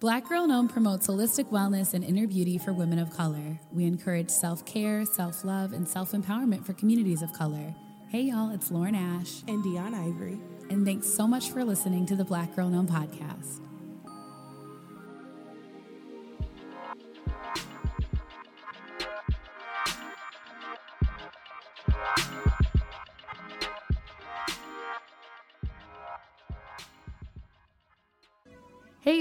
Black Girl in Om promotes holistic wellness and inner beauty for women of color. We encourage self care, self love, and self empowerment for communities of color. Hey, y'all, it's Lauren Ash. And Deun Ivory. And thanks so much for listening to the Black Girl in Om podcast.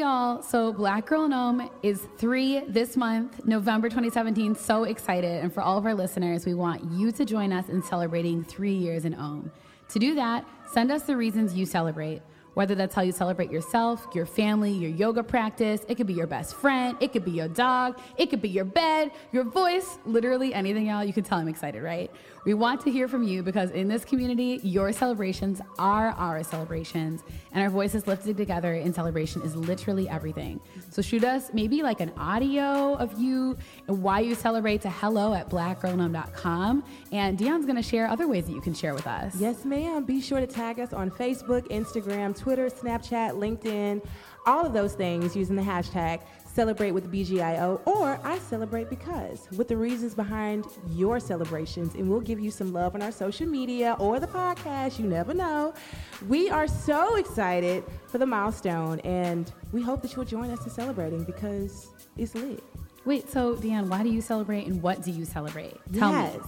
Y'all, so Black Girl in Om is three this month, November 2017. So excited. And for all of our listeners, we want you to join us in celebrating three years in OM. To do that, send us the reasons you celebrate whether that's how you celebrate yourself, your family, your yoga practice. It could be your best friend. It could be your dog. It could be your bed, your voice, literally anything, y'all. You can tell I'm excited, right? We want to hear from you because in this community, your celebrations are our celebrations, and our voices lifted together in celebration is literally everything. So shoot us maybe like an audio of you and why you celebrate to hello at blackgirlinom.com. And Deun's to share other ways that you can share with us. Yes, ma'am. Be sure to tag us on Facebook, Instagram, Twitter, Snapchat, LinkedIn, all of those things using the hashtag celebrate with BGIO or I celebrate because with the reasons behind your celebrations. And we'll give you some love on our social media or the podcast. You never know. We are so excited for the milestone and we hope that you'll join us in celebrating because it's lit. Wait, so Deun, why do you celebrate and what do you celebrate? Tell yes. me.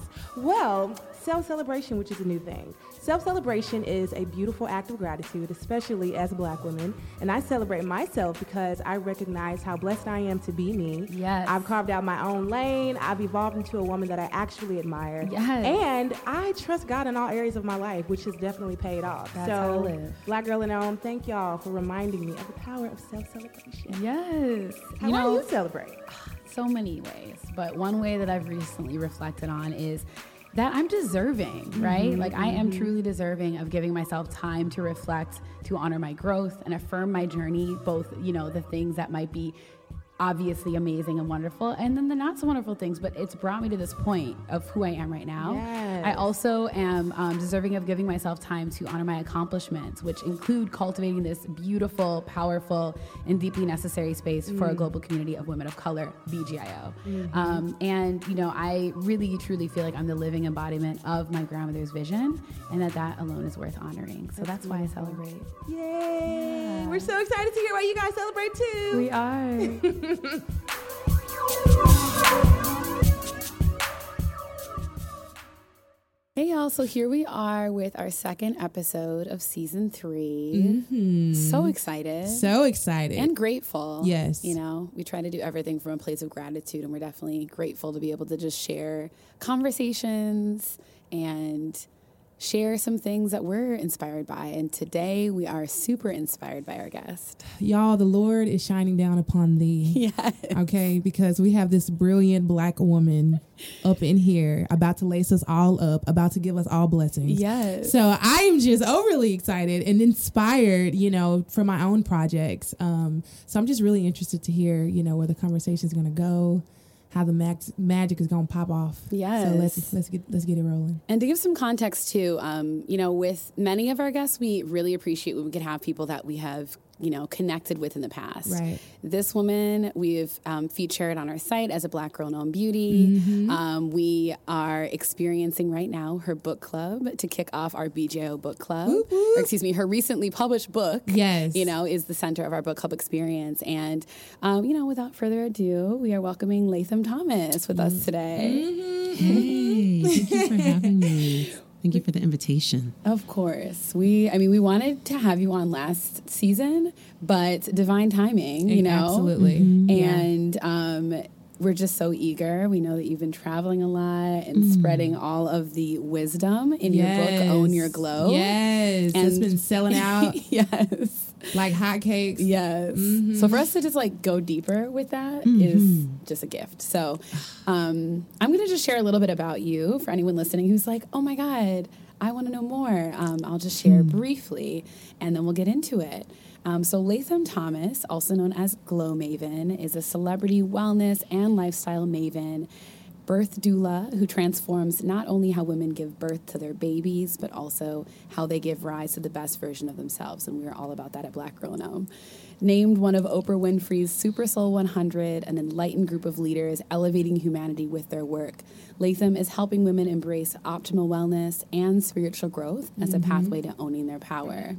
Well, self celebration, which is a new thing. Self celebration is a beautiful act of gratitude, especially as a black woman. And I celebrate myself because I recognize how blessed I am to be me. Yes. I've carved out my own lane. I've evolved into a woman that I actually admire. Yes. And I trust God in all areas of my life, which has definitely paid off. That's so, how to live. Black Girl in Om, thank y'all for reminding me of the power of self celebration. Yes. How you know, do you celebrate? so many ways, but one way that I've recently reflected on is that I'm deserving, right? Mm-hmm, like I am truly deserving of giving myself time to reflect, to honor my growth and affirm my journey, both, you know, the things that might be obviously amazing and wonderful and then the not so wonderful things but it's brought me to this point of who i am right now. Yes. i also am um, deserving of giving myself time to honor my accomplishments which include cultivating this beautiful powerful and deeply necessary space for a global community of women of color bgio um, and you know i really truly feel like i'm the living embodiment of my grandmother's vision and that that alone is worth honoring. So that's, why i celebrate. Yay! We're so excited to hear why you guys celebrate too. we are Hey y'all, so here we are with our second episode of season 3 mm-hmm. So excited. So excited. and grateful. Yes. You know, we try to do everything from a place of gratitude, and we're definitely grateful to be able to just share conversations and share some things that we're inspired by. And today we are super inspired by our guest. Y'all, the Lord is shining down upon thee. Yes. Okay, because we have this brilliant black woman up in here about to lace us all up, about to give us all blessings. Yes. So I am just overly excited and inspired, you know, for my own projects. Um, so I'm just really interested to hear, you know, where the conversation is going to go, how the max- magic is going to pop off. Yes. So let's let's get let's get it rolling. And to give some context too, um, you know, with many of our guests, we really appreciate when we can have people that we have, you know, connected with in the past. Right. This woman we've um, featured on our site as a Black Girl in Om Beauty. Mm-hmm. Um, we are experiencing right now her book club to kick off our BGIO book club. Or excuse me, her recently published book. Yes. You know, is the center of our book club experience. And, um, you know, without further ado, we are welcoming Latham Thomas with Mm-hmm. us today. Hey, thank you for having me. Thank you for the invitation. Of course. We I mean we wanted to have you on last season, but divine timing, you know. Absolutely. And um we're just so eager. We know that you've been traveling a lot and spreading all of the wisdom in your book Own Your Glow. Yes. And it's been selling out yes. like hotcakes. Yes. So for us to just like go deeper with that is just a gift. So um, I'm going to just share a little bit about you for anyone listening who's like, oh my God, I want to know more. Um, I'll just share briefly and then we'll get into it. Um, so Latham Thomas, also known as Glow Maven, is a celebrity wellness and lifestyle maven birth doula who transforms not only how women give birth to their babies, but also how they give rise to the best version of themselves. And we're all about that at Black Girl in Om. Named one of Oprah Winfrey's Super Soul 100, an enlightened group of leaders elevating humanity with their work. Latham is helping women embrace optimal wellness and spiritual growth as a pathway to owning their power.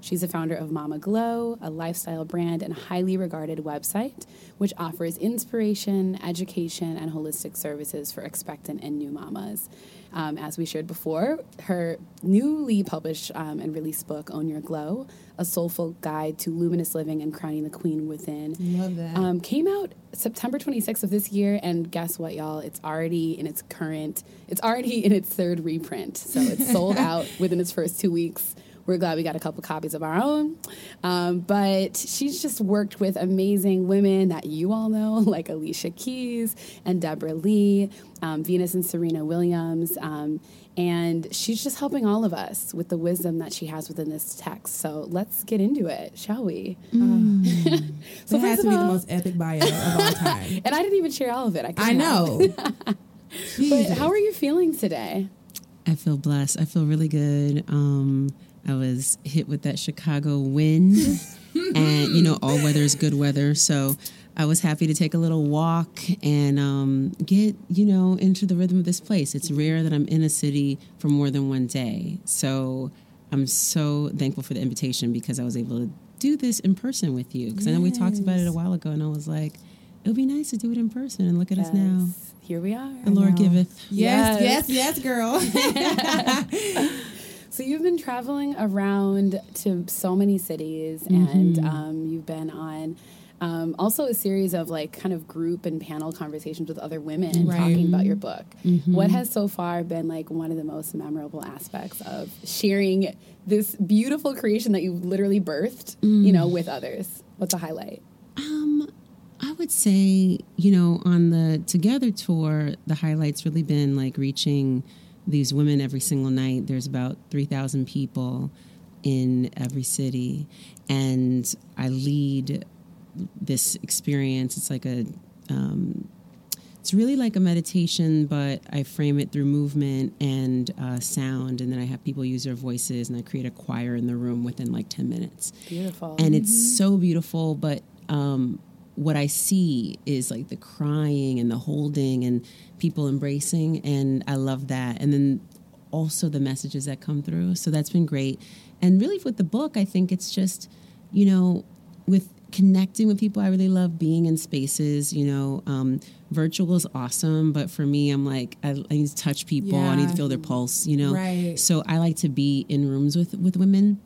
She's the founder of Mama Glow, a lifestyle brand and highly regarded website, which offers inspiration, education, and holistic services for expectant and new mamas. Um, as we shared before, her newly published um, and released book, Own Your Glow, a soulful guide to luminous living and crowning the queen within, Love that. um, came out September 26th of this year. And guess what, y'all? It's already in its current, it's already in its third reprint. So it's sold out within its first two weeks. We're glad we got a couple copies of our own. Um, but she's just worked with amazing women that you all know, like Alicia Keys and Debra Lee, um, Venus and Serena Williams. Um, and she's just helping all of us with the wisdom that she has within this text. So let's get into it, shall we? that so has first to of be the most epic bio of all time. And I didn't even share all of it. I, I know. But how are you feeling today? I feel blessed. I feel really good. Um, I was hit with that Chicago wind, and you know, all weather is good weather. So I was happy to take a little walk and um, get you know into the rhythm of this place. It's rare that I'm in a city for more than one day, so I'm so thankful for the invitation because I was able to do this in person with you. Because I know we talked about it a while ago, and I was like, it would be nice to do it in person. And look at us now. Here we are. The Lord know. giveth. yes, Yes. yes, yes, girl. So you've been traveling around to so many cities, and Mm-hmm. um, you've been on um, also a series of like kind of group and panel conversations with other women Right. Mm-hmm. talking about your book. What has so far been like one of the most memorable aspects of sharing this beautiful creation that you literally birthed, you Mm. know, with others? What's a highlight? Um, I would say, you know, on the Together tour, the highlights really been like reaching these women every single night. There's about 3,000 people in every city. And I lead this experience. It's like a, um, it's really like a meditation, but I frame it through movement and uh, sound. And then I have people use their voices and I create a choir in the room within like 10 minutes Beautiful. and it's so beautiful but um, what i see is like the crying and the holding and people embracing and i love that. And then also the messages that come through. So that's been great. And really with the book i think it's just you know with connecting with people i really love being in spaces you know um, virtual is awesome but for me i'm like i, I need to touch people. Yeah. i need to feel their pulse you know? Right. so i like to be in rooms with with women.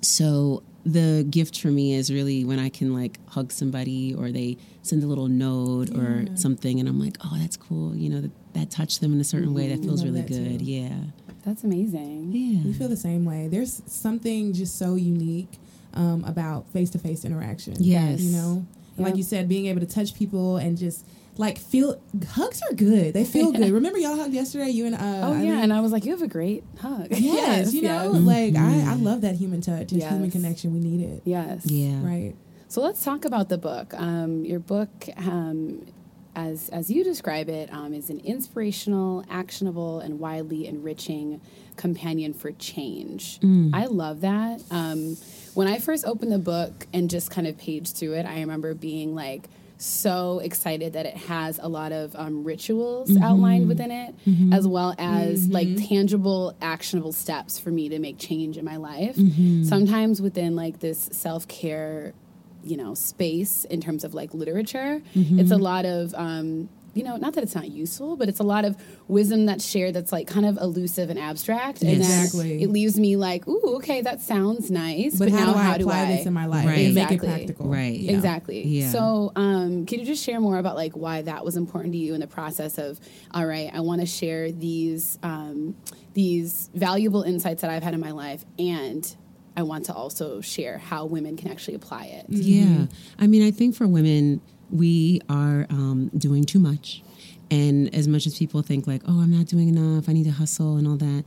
So the gift for me is really when I can like hug somebody or they send a little note or something and I'm like, oh, that's cool. You know, that, that touched them in a certain way that feels really that good. too. Yeah. That's amazing. Yeah. We feel the same way. There's something just so unique um, about face to face interaction. Yes. You know, And like you said, being able to touch people and just like feel hugs are good. They feel good. Remember y'all hugged yesterday? You and uh, Oh I yeah, think- and I was like, you have a great hug. yes, you know, yes. like I, I love that human touch and human connection. We need it. yes. Yeah. Right. So let's talk about the book. Um, your book, um, as as you describe it, um, is an inspirational, actionable, and widely enriching companion for change. I love that. Um, when I first opened the book and just kind of paged through it, I remember being like so excited that it has a lot of um, rituals mm-hmm. outlined within it, mm-hmm. as well as mm-hmm. like tangible, actionable steps for me to make change in my life. Sometimes within like this self care you know space in terms of like literature it's a lot of um you know not that it's not useful but it's a lot of wisdom that's shared that's like kind of elusive and abstract and Exactly. it leaves me like ooh okay that sounds nice But, but, how now do I how apply do I this in my life Right. and make it Exactly. practical? Right. Yeah. Exactly. Yeah. So, um, can you just share more about like why that was important to you in the process of, all right, I want to share these um, these valuable insights that I've had in my life, and I want to also share how women can actually apply it. Yeah. I mean, I think for women, we are um, doing too much. And as much as people think, like, oh, I'm not doing enough, I need to hustle and all that,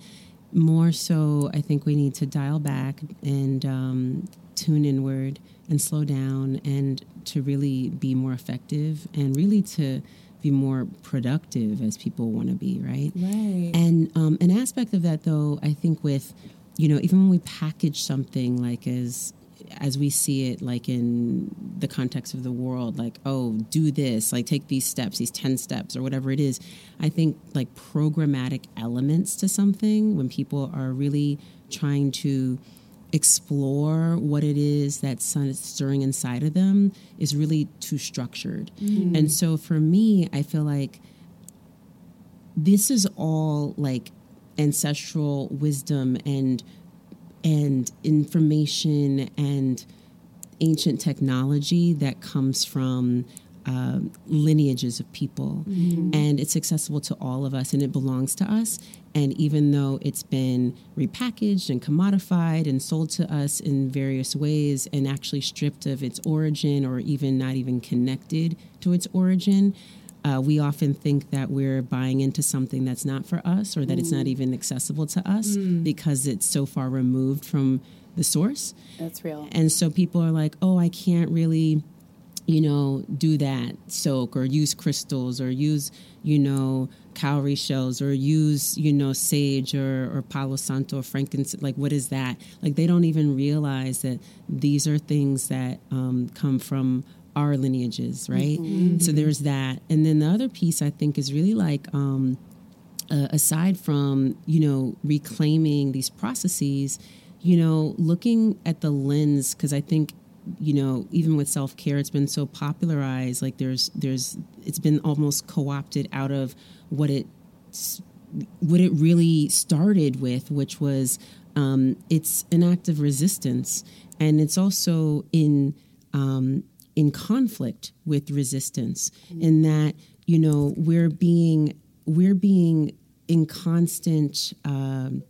more so, I think we need to dial back and um, tune inward and slow down and to really be more effective and really to be more productive as people want to be, right? Right. And um, an aspect of that, though, I think with, you know, even when we package something like as as we see it like in the context of the world like oh do this like take these steps these 10 steps or whatever it is i think like programmatic elements to something when people are really trying to explore what it is that's stirring inside of them is really too structured mm. and so for me i feel like this is all like ancestral wisdom and and information and ancient technology that comes from uh, lineages of people. Mm-hmm. And it's accessible to all of us and it belongs to us. And even though it's been repackaged and commodified and sold to us in various ways and actually stripped of its origin or even not even connected to its origin, uh, we often think that we're buying into something that's not for us or that mm. it's not mm. even accessible to us mm. because it's so far removed from the source. That's real. And so people are like, oh, I can't really, you know, do that soak or use crystals or use, you know, cowrie shells or use, you know, sage or, or palo santo or frankincense. Like, what is that? Like, they don't even realize that these are things that um, come from our lineages, right? Mm-hmm. So there's that. And then the other piece I think is really like, um, uh, aside from, you know, reclaiming these processes, you know, looking at the lens, because I think you know even with self-care it's been so popularized like there's there's it's been almost co-opted out of what it what it really started with which was um, it's an act of resistance and it's also in um, in conflict with resistance in that you know we're being we're being in constant um,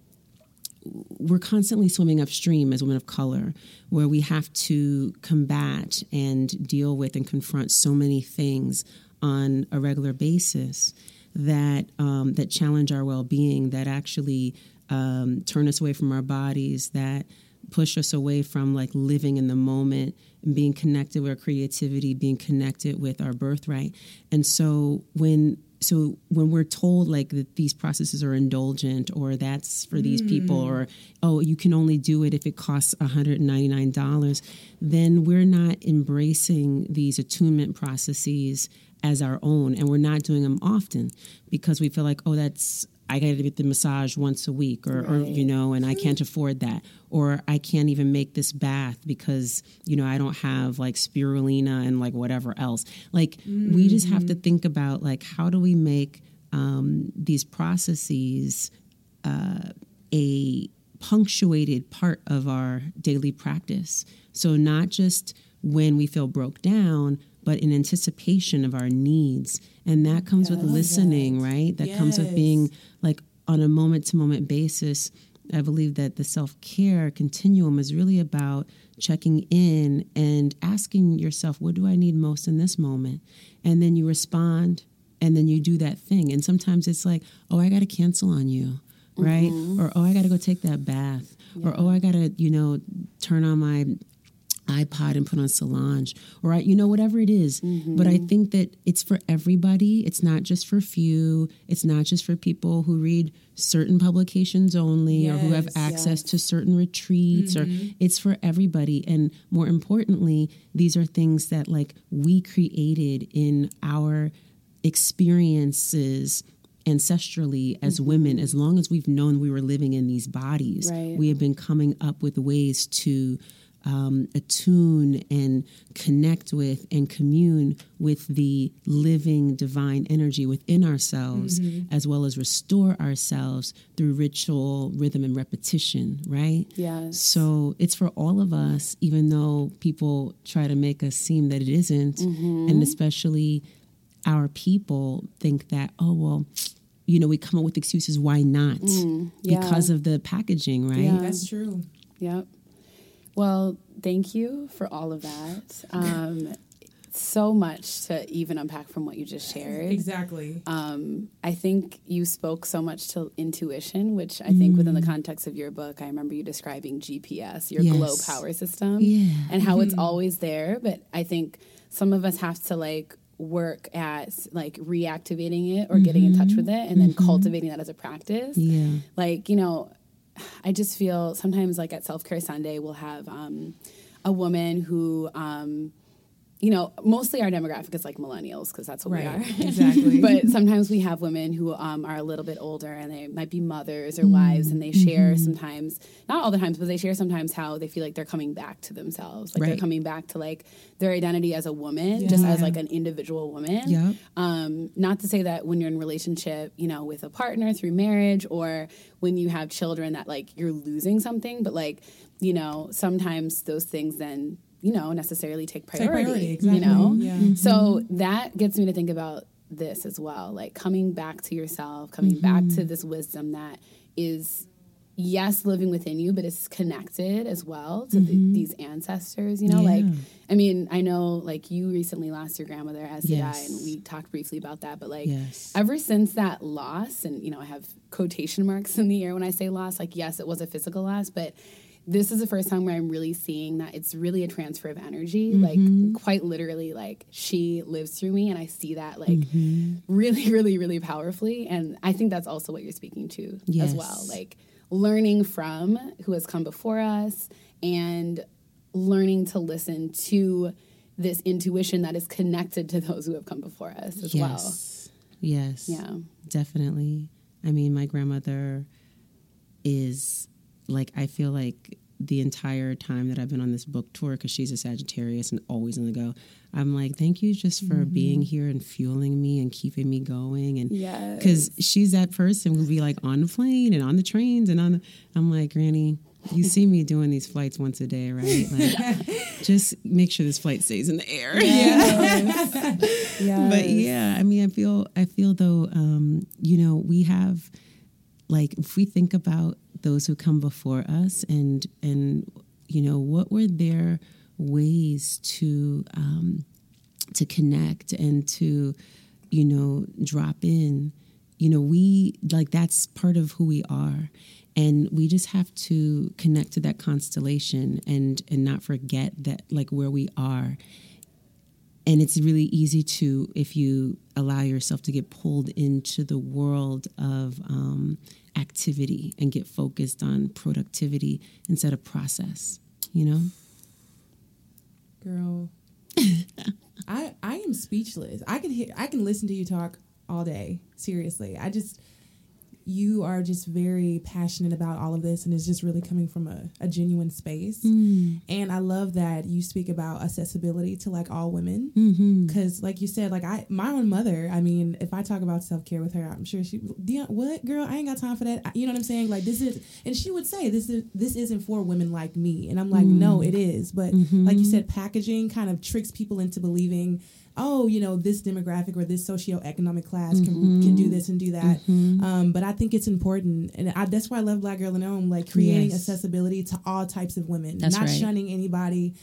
we're constantly swimming upstream as women of color where we have to combat and deal with and confront so many things on a regular basis that um, that challenge our well-being that actually um, turn us away from our bodies that push us away from like living in the moment and being connected with our creativity, being connected with our birthright. And so when so when we're told like that these processes are indulgent or that's for these mm. people or oh you can only do it if it costs $199 then we're not embracing these attunement processes as our own and we're not doing them often because we feel like oh that's I got to get the massage once a week, or, right. or, you know, and I can't afford that, or I can't even make this bath because you know I don't have like spirulina and like whatever else. Like mm-hmm. we just have to mm-hmm. think about like how do we make um, these processes uh, a punctuated part of our daily practice. So not just when we feel broke down, but in anticipation of our needs. And that comes yes. with listening, right? That yes. comes with being like on a moment to moment basis. I believe that the self care continuum is really about checking in and asking yourself, what do I need most in this moment? And then you respond and then you do that thing. And sometimes it's like, oh, I got to cancel on you, right? Mm-hmm. Or, oh, I got to go take that bath. Yeah. Or, oh, I got to, you know, turn on my iPod and put on Solange or you know whatever it is. Mm-hmm. But I think that it's for everybody. It's not just for few. It's not just for people who read certain publications only yes, or who have access yes. to certain retreats mm-hmm. or it's for everybody and more importantly these are things that like we created in our experiences ancestrally as mm-hmm. women as long as we've known we were living in these bodies right. we have been coming up with ways to um, attune and connect with and commune with the living divine energy within ourselves, mm-hmm. as well as restore ourselves through ritual, rhythm, and repetition, right? Yes. So it's for all of us, even though people try to make us seem that it isn't, mm-hmm. and especially our people think that, oh, well, you know, we come up with excuses why not mm, yeah. because of the packaging, right? Yeah. That's true. Yep. Well, thank you for all of that. Um, so much to even unpack from what you just shared. Exactly. Um, I think you spoke so much to intuition, which I think within the mm. context of your book, I remember you describing GPS, your yes. glow power system, yeah. and how mm-hmm. it's always there. But I think some of us have to like work at like reactivating it or getting in touch with it and then cultivating that as a practice. Yeah. Like, you know, I just feel sometimes like at Self Care Sunday, we'll have um, a woman who, um, you know, mostly our demographic is like millennials because that's what we are. exactly. but sometimes we have women who um, are a little bit older and they might be mothers or wives and they share sometimes not all the times but they share sometimes how they feel like they're coming back to themselves. Like they're coming back to like their identity as a woman just as like an individual woman. Yep. um, not to say that when you're in relationship you know with a partner through marriage or when you have children that like you're losing something but like you know sometimes those things then you know necessarily take Take priority, priority, exactly. you know Yeah. so that gets me to think about this as well like coming back to yourself coming back Mm-hmm. to this wisdom that is yes living within you but it's connected as well to Mm-hmm. the, these ancestors you know Yeah. like i mean i know like you recently lost your grandmother as did i Yes. and we talked briefly about that but like Yes. ever since that loss and you know i have quotation marks in the air when i say loss like yes it was a physical loss but this is the first time where i'm really seeing that it's really a transfer of energy like mm-hmm. quite literally like she lives through me and i see that like mm-hmm. really really really powerfully and i think that's also what you're speaking to as well like learning from who has come before us and learning to listen to this intuition that is connected to those who have come before us as well Yes. Yes. Yeah. Definitely. I mean, my grandmother is like, I feel like the entire time that I've been on this book tour, because she's a Sagittarius and always on the go, I'm like, thank you just for being here and fueling me and keeping me going. And Yes. because she's that person who'll be like on the plane and on the trains and on the, I'm like, Granny, you see me doing these flights once a day, right? Like, just make sure this flight stays in the air. yeah but yeah i mean i feel i feel though um you know we have like if we think about those who come before us and and you know what were their ways to um to connect and to you know drop in? You know we like that's part of who we are. And we just have to connect to that constellation and and not forget that like where we are. And it's really easy to if you allow yourself to get pulled into the world of um, activity and get focused on productivity instead of process you know Girl, I I am speechless. I can hear I can listen to you talk all day. Seriously, I just you are just very passionate about all of this, and it's just really coming from a, a genuine space. Mm. And I love that you speak about accessibility to like all women, mm-hmm. because like you said, like I my own mother. I mean, if I talk about self care with her, I'm sure she, Deun, what girl? I ain't got time for that. You know what I'm saying? Like this is, and she would say this is this isn't for women like me, and I'm like, no, mm. it is. But mm-hmm. like you said, packaging kind of tricks people into believing. Oh, you know, this demographic or this socioeconomic class can, can do this and do that. Um, but I think it's important, and I, that's why I love Black Girl in Om, like creating Yes. accessibility to all types of women, That's not right. shunning anybody,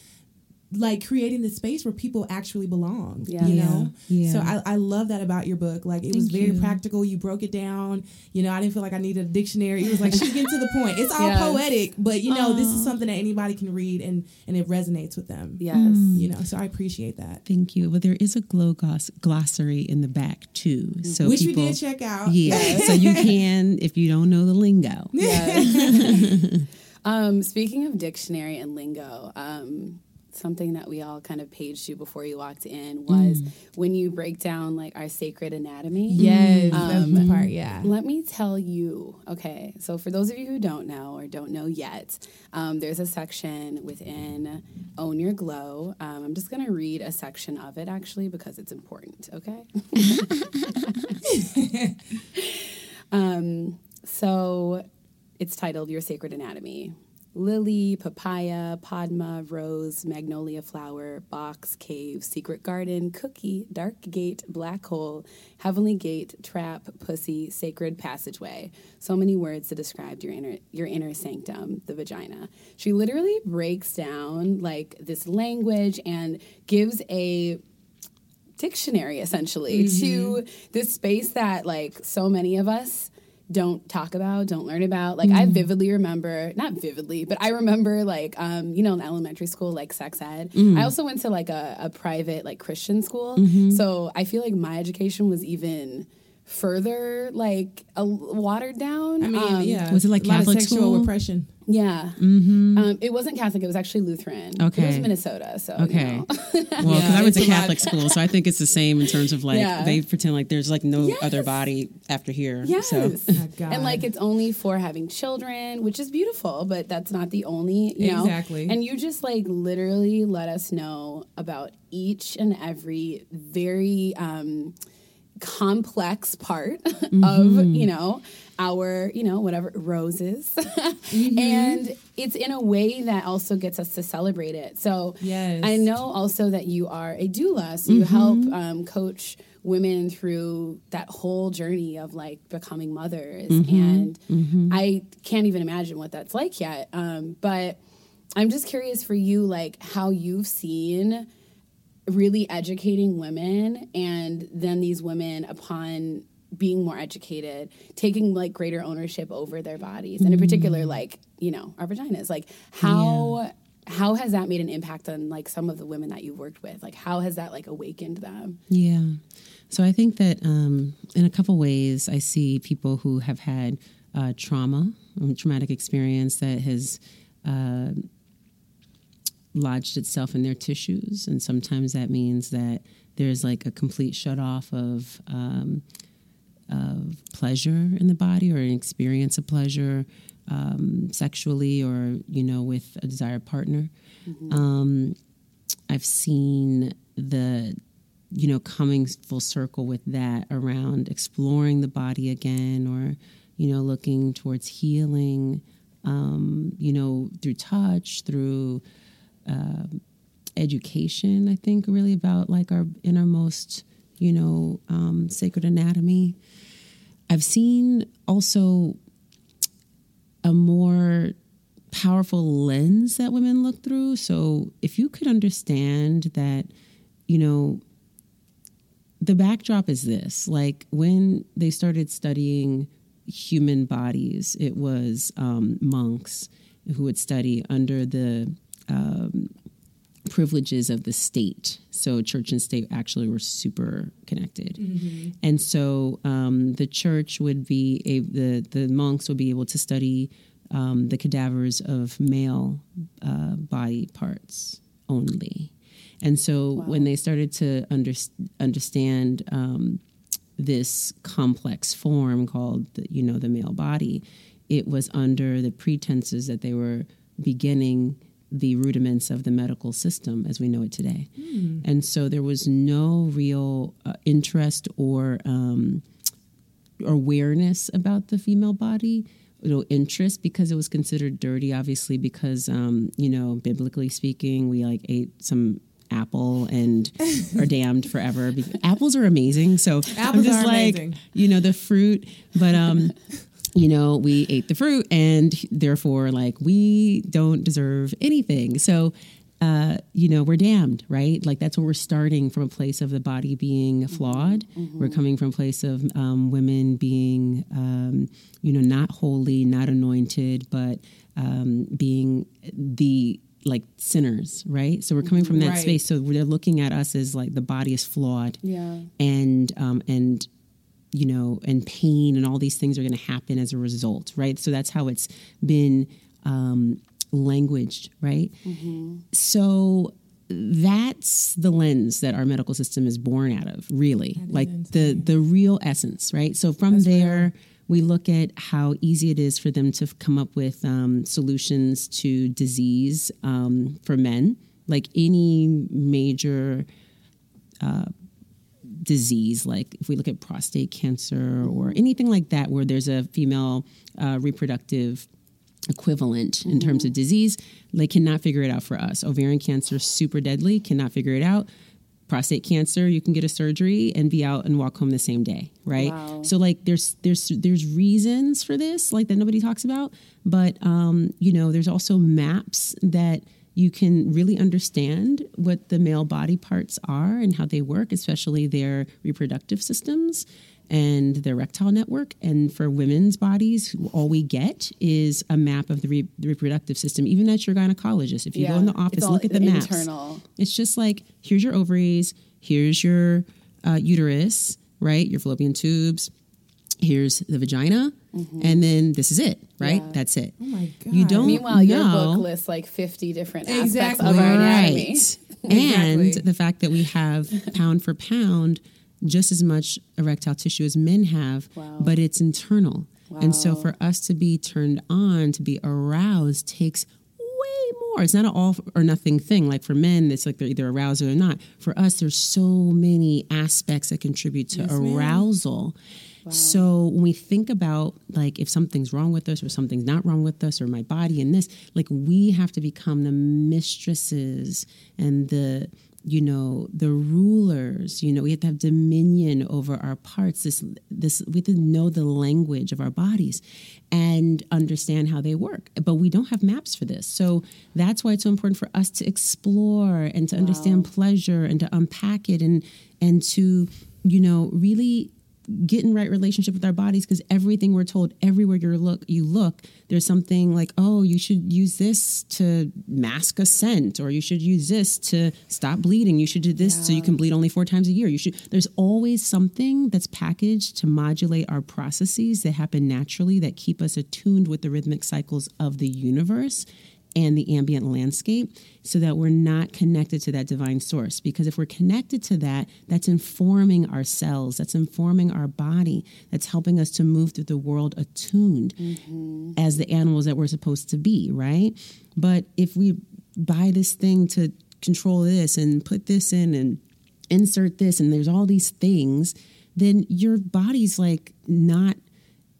like creating the space where people actually belong. Yeah. You know, Yeah. so I, I love that about your book. Like it was very you. practical. You broke it down. You know, I didn't feel like I needed a dictionary. It was like she's getting to the point. It's all Yes. poetic, but you know, this is something that anybody can read and and it resonates with them. yes You know, so I appreciate that. thank you well there is a glow gloss glossary in the back too so Which people we did check out. yeah so you can if you don't know the lingo Yes. um, speaking of dictionary and lingo, um, something that we all kind of paged you before you walked in was when you break down like our sacred anatomy. Yes, that's Um, the part. Yeah. Let me tell you. Okay, so for those of you who don't know or don't know yet, um, there's a section within Own Your Glow. Um, I'm just going to read a section of it actually because it's important. Okay. um, so it's titled Your Sacred Anatomy. Lily, papaya, padma, rose, magnolia flower, box, cave, secret garden, cookie, dark gate, black hole, heavenly gate, trap, pussy, sacred passageway. So many words to describe your inner your inner sanctum, the vagina. She literally breaks down like this language and gives a dictionary essentially to mm-hmm. this space that like so many of us don't talk about, don't learn about. Like I vividly remember, not vividly, but I remember like um, you know, in elementary school, like sex ed. I also went to like a, a private like Christian school. So I feel like my education was even further like a, watered down. I mean, Um, yeah. Was it like a lot of Catholic sexual school? repression? Yeah. Um, it wasn't Catholic, it was actually Lutheran. Okay. It was Minnesota. So you Okay. know. Well, because Yeah, I went to a lot. Catholic school, so I think it's the same in terms of like Yeah. they pretend like there's like no other body after here. Yes. So God. and like it's only for having children, which is beautiful, but that's not the only, you know. Exactly. And you just like literally let us know about each and every very um complex part of, you know, our, you know, whatever roses. And it's in a way that also gets us to celebrate it. So Yes. I know also that you are a doula, so you help um, coach women through that whole journey of like becoming mothers. And I can't even imagine what that's like yet. Um, but I'm just curious for you, like how you've seen really educating women and then these women upon being more educated taking like greater ownership over their bodies and in particular like you know our vaginas like how how has that made an impact on like some of the women that you've worked with like how has that like awakened them Yeah. So I think that um, in a couple ways, I see people who have had uh, trauma, um, traumatic experience that has uh, lodged itself in their tissues. And sometimes that means that there's like a complete shut off of, um, of pleasure in the body or an experience of pleasure um, sexually or, you know, with a desired partner. Um, I've seen the you know coming full circle with that around exploring the body again or you know looking towards healing um, you know through touch through um education i think really about like our innermost you know um, sacred anatomy i've seen also a more powerful lens that women look through. So if you could understand that, you know, the backdrop is this like when they started studying human bodies, it was um, monks who would study under the um, privileges of the state. So church and state actually were super connected, and so um, the church would be a, the the monks would be able to study um, the cadavers of male uh, body parts only. And so when they started to under, understand um, this complex form called, the, you know, the male body, it was under the pretenses that they were beginning the rudiments of the medical system as we know it today. And so there was no real uh, interest or um, awareness about the female body no interest because it was considered dirty obviously because um, you know biblically speaking we like ate some apple and are damned forever apples are amazing so i'm Apples just are like amazing. you know the fruit but um you know we ate the fruit and therefore like we don't deserve anything so uh, you know, we're damned, right? Like that's where we're starting from a place of the body being flawed. We're coming from a place of um, women being, um, you know, not holy, not anointed, but um, being the like sinners, right? So we're coming from that Right. space. So they're looking at us as like the body is flawed, yeah and um, and you know, and pain and all these things are going to happen as a result, right? So that's how it's been um, languaged, right? So that's the lens that our medical system is born out of, really, like the the real essence, right? So from there. We look at how easy it is for them to come up with um, solutions to disease um, for men, like any major disease, like if we look at prostate cancer or anything like that, where there's a female uh, reproductive equivalent in terms of disease, they cannot figure it out for us. Ovarian cancer, super deadly, cannot figure it out. Prostate cancer, you can get a surgery and be out and walk home the same day, right? Wow. So like there's there's there's reasons for this, like that nobody talks about, but um, you know, there's also maps that you can really understand what the male body parts are and how they work, especially their reproductive systems. and the erectile network. And for women's bodies, all we get is a map of the, re- the reproductive system. Even at your gynecologist, if you go in the office, look at the maps. It's just like here's your ovaries, here's your uh, uterus, right? Your fallopian tubes. Here's the vagina, Mm-hmm. and then this is it, right? Yeah. That's it. Oh my god. You don't Meanwhile, your book lists like 50 different aspects Exactly. of our anatomy. Right. And Exactly. the fact that we have pound for pound just as much erectile tissue as men have, Wow. but it's internal. And so for us to be turned on, to be aroused, takes way more. It's not an all or nothing thing. Like for men, it's like they're either aroused or they're not. For us, there's so many aspects that contribute to Yes, ma'am. So when we think about like if something's wrong with us or something's not wrong with us or my body and this, like we have to become the mistresses and the you know the rulers. You know we have to have dominion over our parts this this we have to know the language of our bodies and understand how they work. But we don't have maps for this. So that's why it's so important for us to explore and to understand pleasure and to unpack it and and to you know really get in right relationship with our bodies because everything we're told everywhere you look you look there's something like oh you should use this to mask a scent or you should use this to stop bleeding. You should do this so you can bleed only four times a year. You should there's always something that's packaged to modulate our processes that happen naturally that keep us attuned with the rhythmic cycles of the universe and the ambient landscape so that we're not connected to that divine source. Because if we're connected to that, that's informing our cells, that's informing our body, that's helping us to move through the world attuned mm-hmm. as the animals that we're supposed to be, right? But if we buy this thing to control this and put this in and insert this, and there's all these things, then your body's like not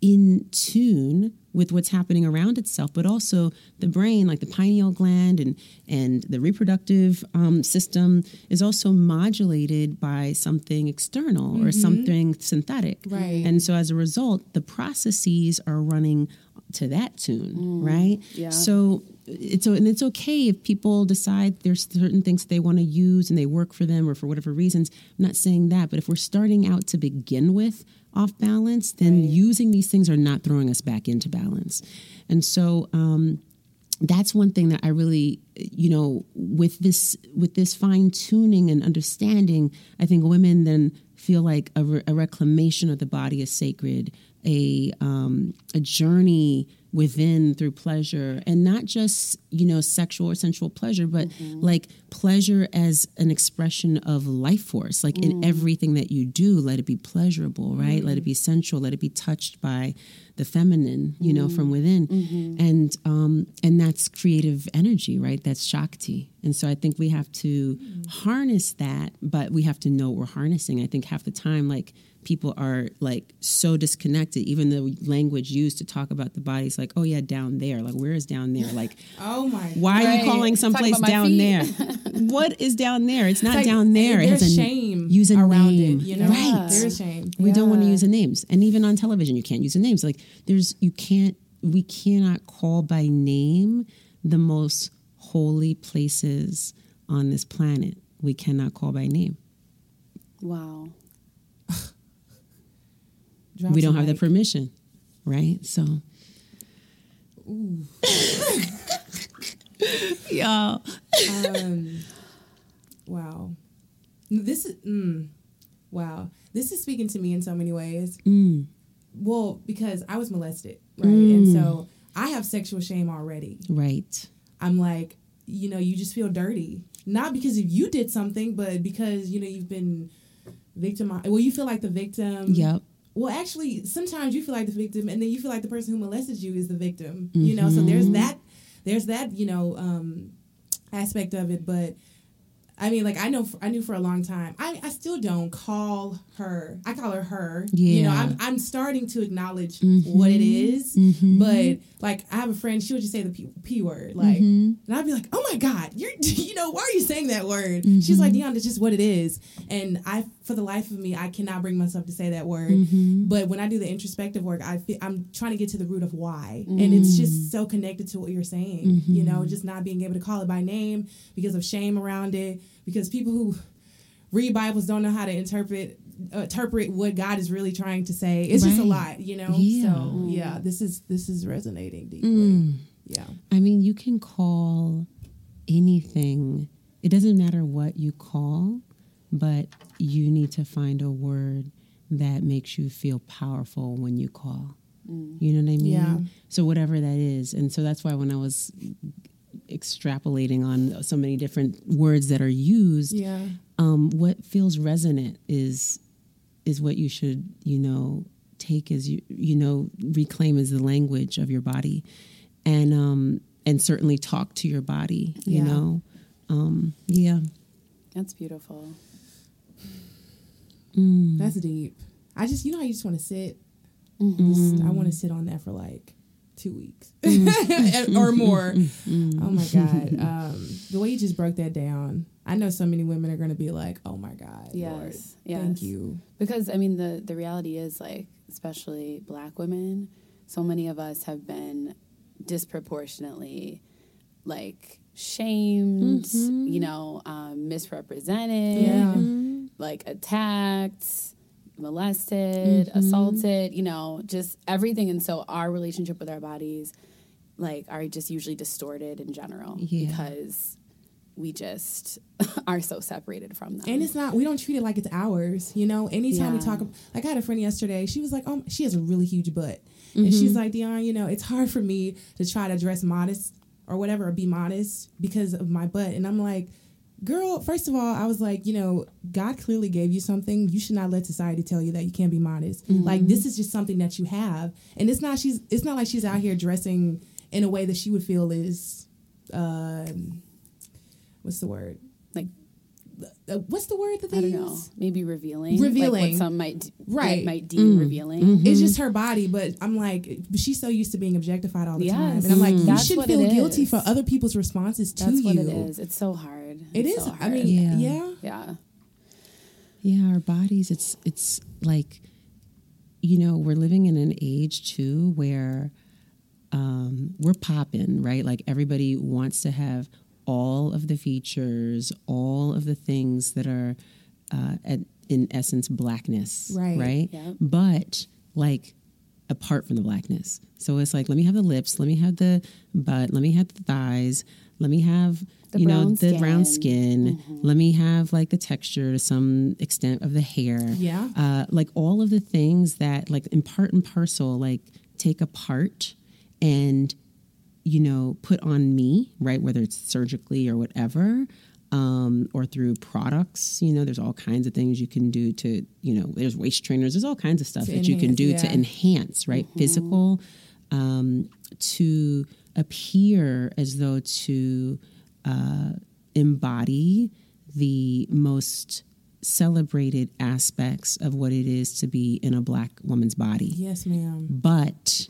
in tune with what's happening around itself, but also the brain, like the pineal gland and and the reproductive um, system, is also modulated by something external or something synthetic. Right. And so as a result, the processes are running to that tune, right? yeah. So it's and it's okay if people decide there's certain things they want to use and they work for them or for whatever reasons. I'm not saying that, but if we're starting out to begin with off balance, then using these things are not throwing us back into balance. And so um, that's one thing that I really, you know, with this with this fine tuning and understanding, I think women then feel like a, re- a reclamation of the body is sacred, a um, a journey within through pleasure, and not just you know sexual or sensual pleasure, but mm-hmm. like pleasure as an expression of life force. Like in mm. everything that you do, let it be pleasurable, right? Let it be mm. sensual. Let it be touched by the feminine, you know, from mm. within, mm-hmm. and um, and that's creative energy, right? That's shakti, and so I think we have to harness that, but we have to know what we're harnessing. I think half the time, like people are like so disconnected. Even the language used to talk about the body is like, oh yeah, down there. Like, where is down there? Like, Oh my. why are you calling someplace down feet. there? what is down there? It's not Like, down eh, there. It There's has a- shame use a around name. it. You know, Right. There's shame. We don't want to use the names, and even on television, you can't use the names. Like, there's you can't. We cannot call by name the most holy places on this planet. We cannot call by name. Wow. We don't have the permission, right? So, y'all. um, wow. This is mm, wow. This is speaking to me in so many ways. Mm, Well, because I was molested, right, and so I have sexual shame already. right. I'm like, you know, you just feel dirty, not because if you did something, but because you know you've been victimized. Well, you feel like the victim. Yep. Well, actually, sometimes you feel like the victim, and then you feel like the person who molested you is the victim. You know, so mm-hmm. there's that, there's that, you know, um, aspect of it. But I mean, like I know, I knew for a long time. I, I still don't call her. I call her her. Yeah. You know, I'm I'm starting to acknowledge mm-hmm. what it is, mm-hmm. but like I have a friend, she would just say the p, p word, like, and I'd be like, oh my god, you're, you know, why are you saying that word? She's like, Deun, it's just what it is, and I, for the life of me, I cannot bring myself to say that word. Mm-hmm. But when I do the introspective work, I feel, I'm trying to get to the root of why, and it's mm. just so connected to what you're saying. You know, mm-hmm. just not being able to call it by name because of shame around it, because people who read Bibles don't know how to interpret interpret what God is really trying to say. It's just a lot, you know. Yeah. So yeah, this is this is resonating deeply. Mm. Yeah. I mean, you can call anything, it doesn't matter what you call, but you need to find a word that makes you feel powerful when you call. You know what I mean? Yeah. So, whatever that is. And so that's why when I was extrapolating on so many different words that are used, Yeah. um, what feels resonant is is what you should you know take as you you know reclaim as the language of your body and um and certainly talk to your body you Yeah. know um yeah That's beautiful. Mm. That's deep. I just, you know, how you just want to sit. Mm-hmm. Just- I want to sit on that for like two weeks mm. or more. Oh my god, um, the way you just broke that down, I know so many women are going to be like, "Oh my god, Yes, Lord, yes. thank you." Because I mean the the reality is like especially black women, so many of us have been disproportionately like shamed, mm-hmm. you know, um, misrepresented, Yeah. Mm-hmm. Like attacked, molested, mm-hmm. assaulted, you know, just everything and so our relationship with our bodies like are just usually distorted in general Yeah. because we just are so separated from them. And it's not. We don't treat it like it's ours. You know. Anytime we Yeah. talk, like I had a friend yesterday. She was like, "Oh, she has a really huge butt," and mm-hmm. she's like, "Deun, you know, it's hard for me to try to dress modest or whatever, or be modest because of my butt." And I'm like, "Girl, first of all, I was like, you know, God clearly gave you something. You should not let society tell you that you can't be modest. Like this is just something that you have, and it's not. She's. It's not like she's out here dressing in a way that she would feel is, um, what's the word? like Uh, what's the word that they I don't use? know, maybe revealing, Revealing. like what some might d- Right. might deem revealing. Mm-hmm. It's just her body, but I'm like, she's so used to being objectified all the time, and I'm like, you That's should feel guilty is. for other people's responses to That's you. what it is. It's so hard. It It's is. so I mean, Yeah. yeah. yeah, Yeah, our bodies, it's it's like you know, we're living in an age too where um, we're popping, right? Like everybody wants to have all of the features, all of the things that are uh, at, in essence blackness, Right. Right. Yep. But like apart from the blackness. So it's like, let me have the lips, let me have the butt, let me have the thighs, let me have The you know the brown skin. skin. Let me have like the texture to some extent of the hair. Yeah. Uh, like all of the things that like in part and parcel like take apart and you know put on me right whether it's surgically or whatever um, or through products you know there's all kinds of things you can do to you know there's waist trainers there's all kinds of stuff that you can do yeah. to enhance right physical um, to appear as though to uh, embody the most celebrated aspects of what it is to be in a black woman's body. Yes, ma'am. but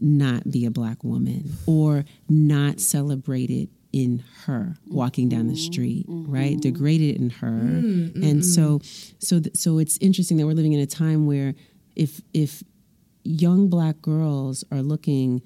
not be a black woman or not celebrated in her walking down the mm-hmm. street mm-hmm. right? Degraded in her. Mm, mm, and so mm. so th- so it's interesting that we're living in a time where if if young black girls are looking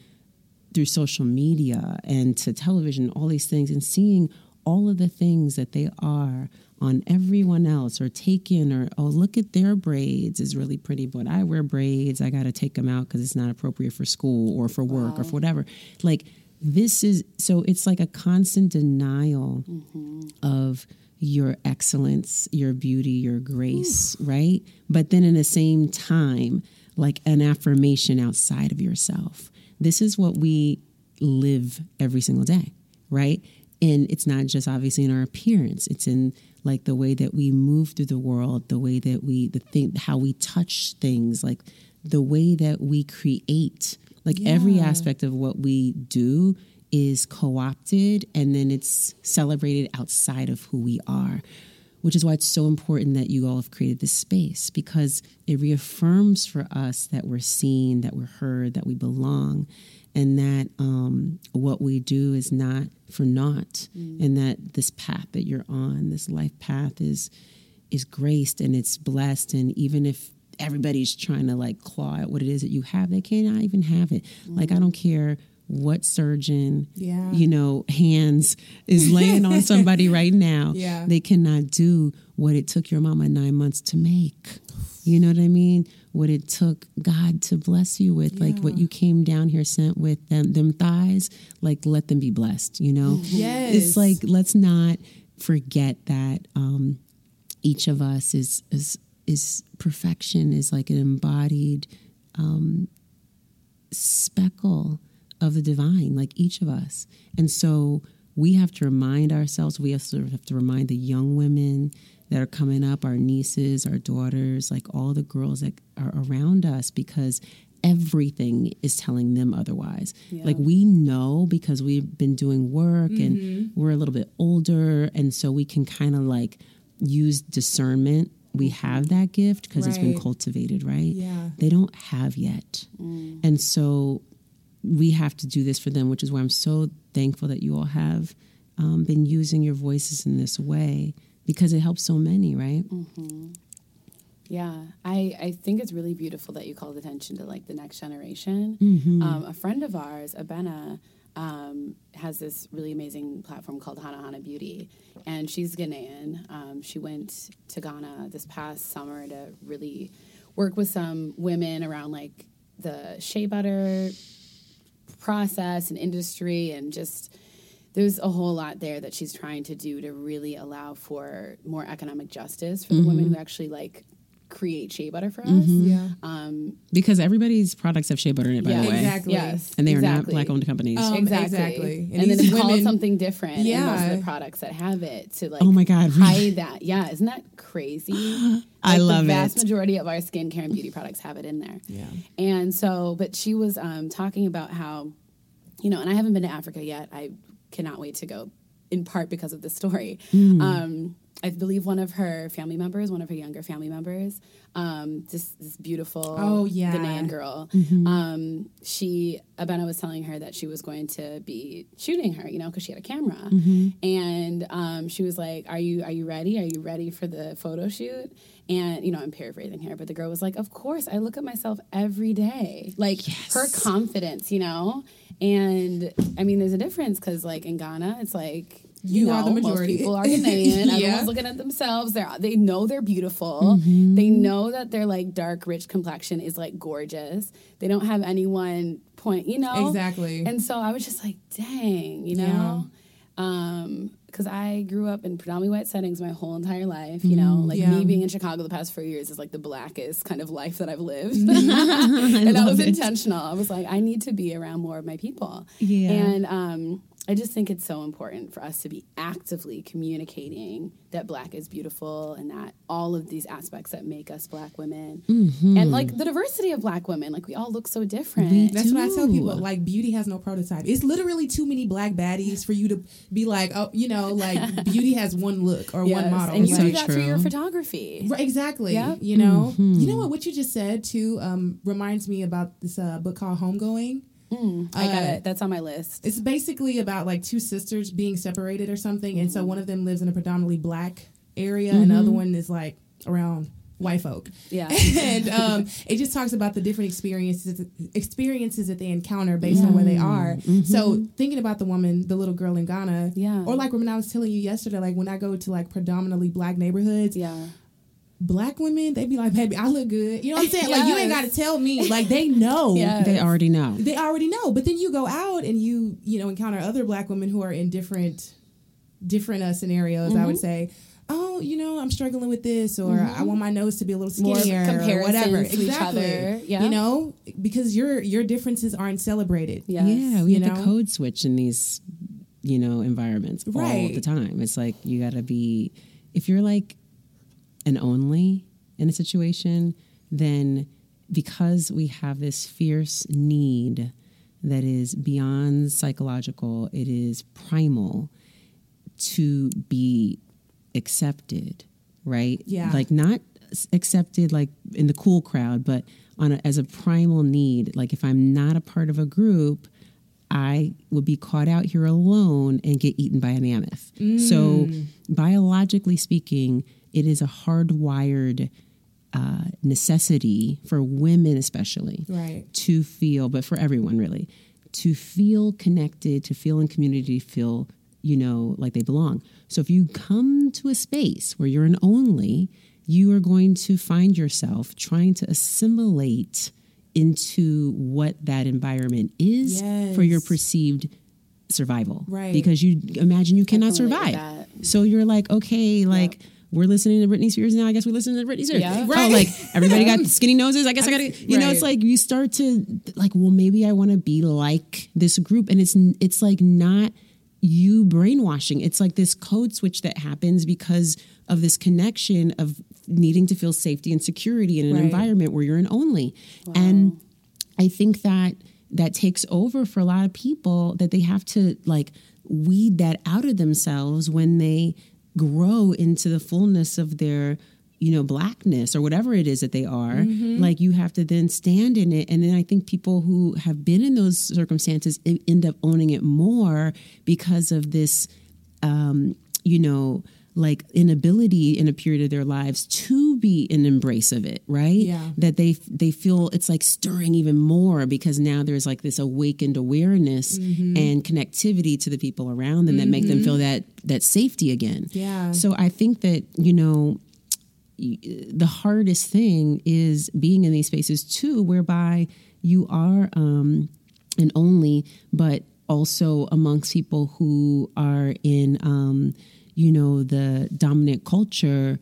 through social media and to television all these things and seeing all of the things that they are on everyone else or taken or oh look at their braids is really pretty but i wear braids. I got to take them out because it's not appropriate for school or for work or for whatever. Like this is so it's like a constant denial mm-hmm. of your excellence your beauty your grace right? But then in the same time like an affirmation outside of yourself this is what we live every single day right? And it's not just obviously in our appearance. It's in like the way that we move through the world the way that we the thing how we touch things like the way that we create like every aspect of what we do is co-opted and then it's celebrated outside of who we are which is why it's so important that you all have created this space because it reaffirms for us that we're seen, that we're heard, that we belong, and that um, what we do is not for naught, and that this path that you're on, this life path, is is graced and it's blessed, and even if everybody's trying to like claw at what it is that you have, they cannot even have it. Like I don't care what surgeon, Yeah. you know, hands is laying on somebody right now. Yeah. They cannot do what it took your mama nine months to make. You know what I mean? What it took God to bless you with, like what you came down here sent with them, them thighs, like let them be blessed, you know? Yes. It's like, let's not forget that um, each of us is, is, is perfection, is like an embodied um, speckle of the divine, like each of us. And so we have to remind ourselves, we also have to remind the young women that are coming up, our nieces, our daughters, like all the girls that are around us, because everything is telling them otherwise. Like we know because we've been doing work and mm-hmm. we're a little bit older, and so we can kind of like use discernment. We mm-hmm. have that gift because it's been cultivated, right? Yeah. They don't have yet. Mm. And so we have to do this for them, which is why I'm so thankful that you all have um, been using your voices in this way because it helps so many, right? Yeah, I, I think it's really beautiful that you called attention to like the next generation. Mm-hmm. Um, a friend of ours, Abena, um, has this really amazing platform called Hanahana Beauty, and she's Ghanaian. Um, she went to Ghana this past summer to really work with some women around like the shea butter process and industry and just there's a whole lot there that she's trying to do to really allow for more economic justice for the women mm-hmm. who actually like create shea butter for us. Yeah. Um, Because everybody's products have shea butter in it, by yeah, the way. Exactly. Yes, And they are not black owned companies. Um, exactly. exactly. And, And then these it's called something different. in most of Yeah. the products that have it to like Oh my God, really? hide that. Yeah, isn't that crazy? I love love the vast it. majority of our skincare and beauty products have it in there. Yeah. And so, but she was um, talking about how, you know, and I haven't been to Africa yet. I cannot wait to go, in part because of this story. Mm. Um, I believe one of her family members, one of her younger family members, um, this this beautiful Oh, yeah. Ghanaian girl. Mm-hmm. Um, she Abena was telling her that she was going to be shooting her, you know, because she had a camera, Mm-hmm. and um, she was like, "Are you are you ready? Are you ready for the photo shoot?" And you know, I'm paraphrasing here, but the girl was like, "Of course, I look at myself every day, like her confidence, you know." And I mean, there's a difference because, like in Ghana, it's like. You, You are know, the majority. Most people are Ghanaian. Yeah. Everyone's looking at themselves. They're they know they're beautiful. Mm-hmm. They know that their like dark, rich complexion is like gorgeous. They don't have anyone point, you know Exactly. And so I was just like, dang, you know, because I grew up in predominantly white settings my whole entire life. You know, like Mm-hmm. yeah. me being in Chicago the past four years is like the blackest kind of life that I've lived, and that was it. intentional. I was like, I need to be around more of my people. Yeah. and um, I just think it's so important for us to be actively communicating that black is beautiful and that all of these aspects that make us black women Mm-hmm. and like the diversity of black women, like we all look so different. That's what I tell people. Like, beauty has no prototype. It's literally too many black baddies for you to be like, oh, you know, like beauty has one look or Yes, one model. and you So do Like, that through your photography. Right, exactly. Yep. You know, you know what? What you just said too um, reminds me about this uh, book called Homegoing. I got Uh, it. That's on my list. It's basically about like two sisters being separated or something, and so one of them lives in a predominantly black area, and the other one is like around white folk. Yeah. and um, it just talks about the different experiences experiences that they encounter based on where they are. So thinking about the woman, the little girl in Ghana, Yeah. or like when I was telling you yesterday, like when I go to like predominantly black neighborhoods, Yeah. Black women, they'd be like, baby, I look good. You know what I'm saying? Like you ain't got to tell me. Like they know. Yeah. They already know. They already know. But then you go out and you, you know, encounter other black women who are in different different uh, scenarios, I Mm-hmm. would say. Oh, you know, I'm struggling with this, or I want my nose to be a little skinnier, or comparisons whatever. to each other, yeah. You know, because your your differences aren't celebrated. Yes. Yeah, we you have know? to code switch in these, you know, environments all the time. It's like you got to be, if you're like an only in a situation, then because we have this fierce need that is beyond psychological, it is primal to be accepted, right? Yeah. Like not accepted like in the cool crowd, but on a, as a primal need. Like if I'm not a part of a group, I would be caught out here alone and get eaten by a mammoth. So mm. biologically speaking, it is a hardwired uh, necessity for women, especially Right. to feel, but for everyone really, to feel connected, to feel in community, to feel, you know, like they belong. So if you come to a space where you're an only, you are going to find yourself trying to assimilate into what that environment is for your perceived survival. Right. Because you imagine you cannot can survive. So you're like, okay, like we're listening to Britney Spears now. I guess we're listening to Britney Spears. Yeah. Oh, Right. like everybody got skinny noses. I guess I gotta, you know, it's like you start to like, well, maybe I want to be like this group. And it's, it's like not you brainwashing. It's like this code switch that happens because of this connection of needing to feel safety and security in an Right. environment where you're an only. And I think that that takes over for a lot of people that they have to like weed that out of themselves when they grow into the fullness of their you know blackness or whatever it is that they are like you have to then stand in it. And then i think people who have been in those circumstances end up owning it more because of this um you know like inability in a period of their lives to be in embrace of it right Yeah. that they they feel it's like stirring even more because now there's like this awakened awareness Mm-hmm. and connectivity to the people around them that make them feel that that safety again Yeah. so i think that you know the hardest thing is being in these spaces too whereby you are um and only but also amongst people who are in um you know the dominant culture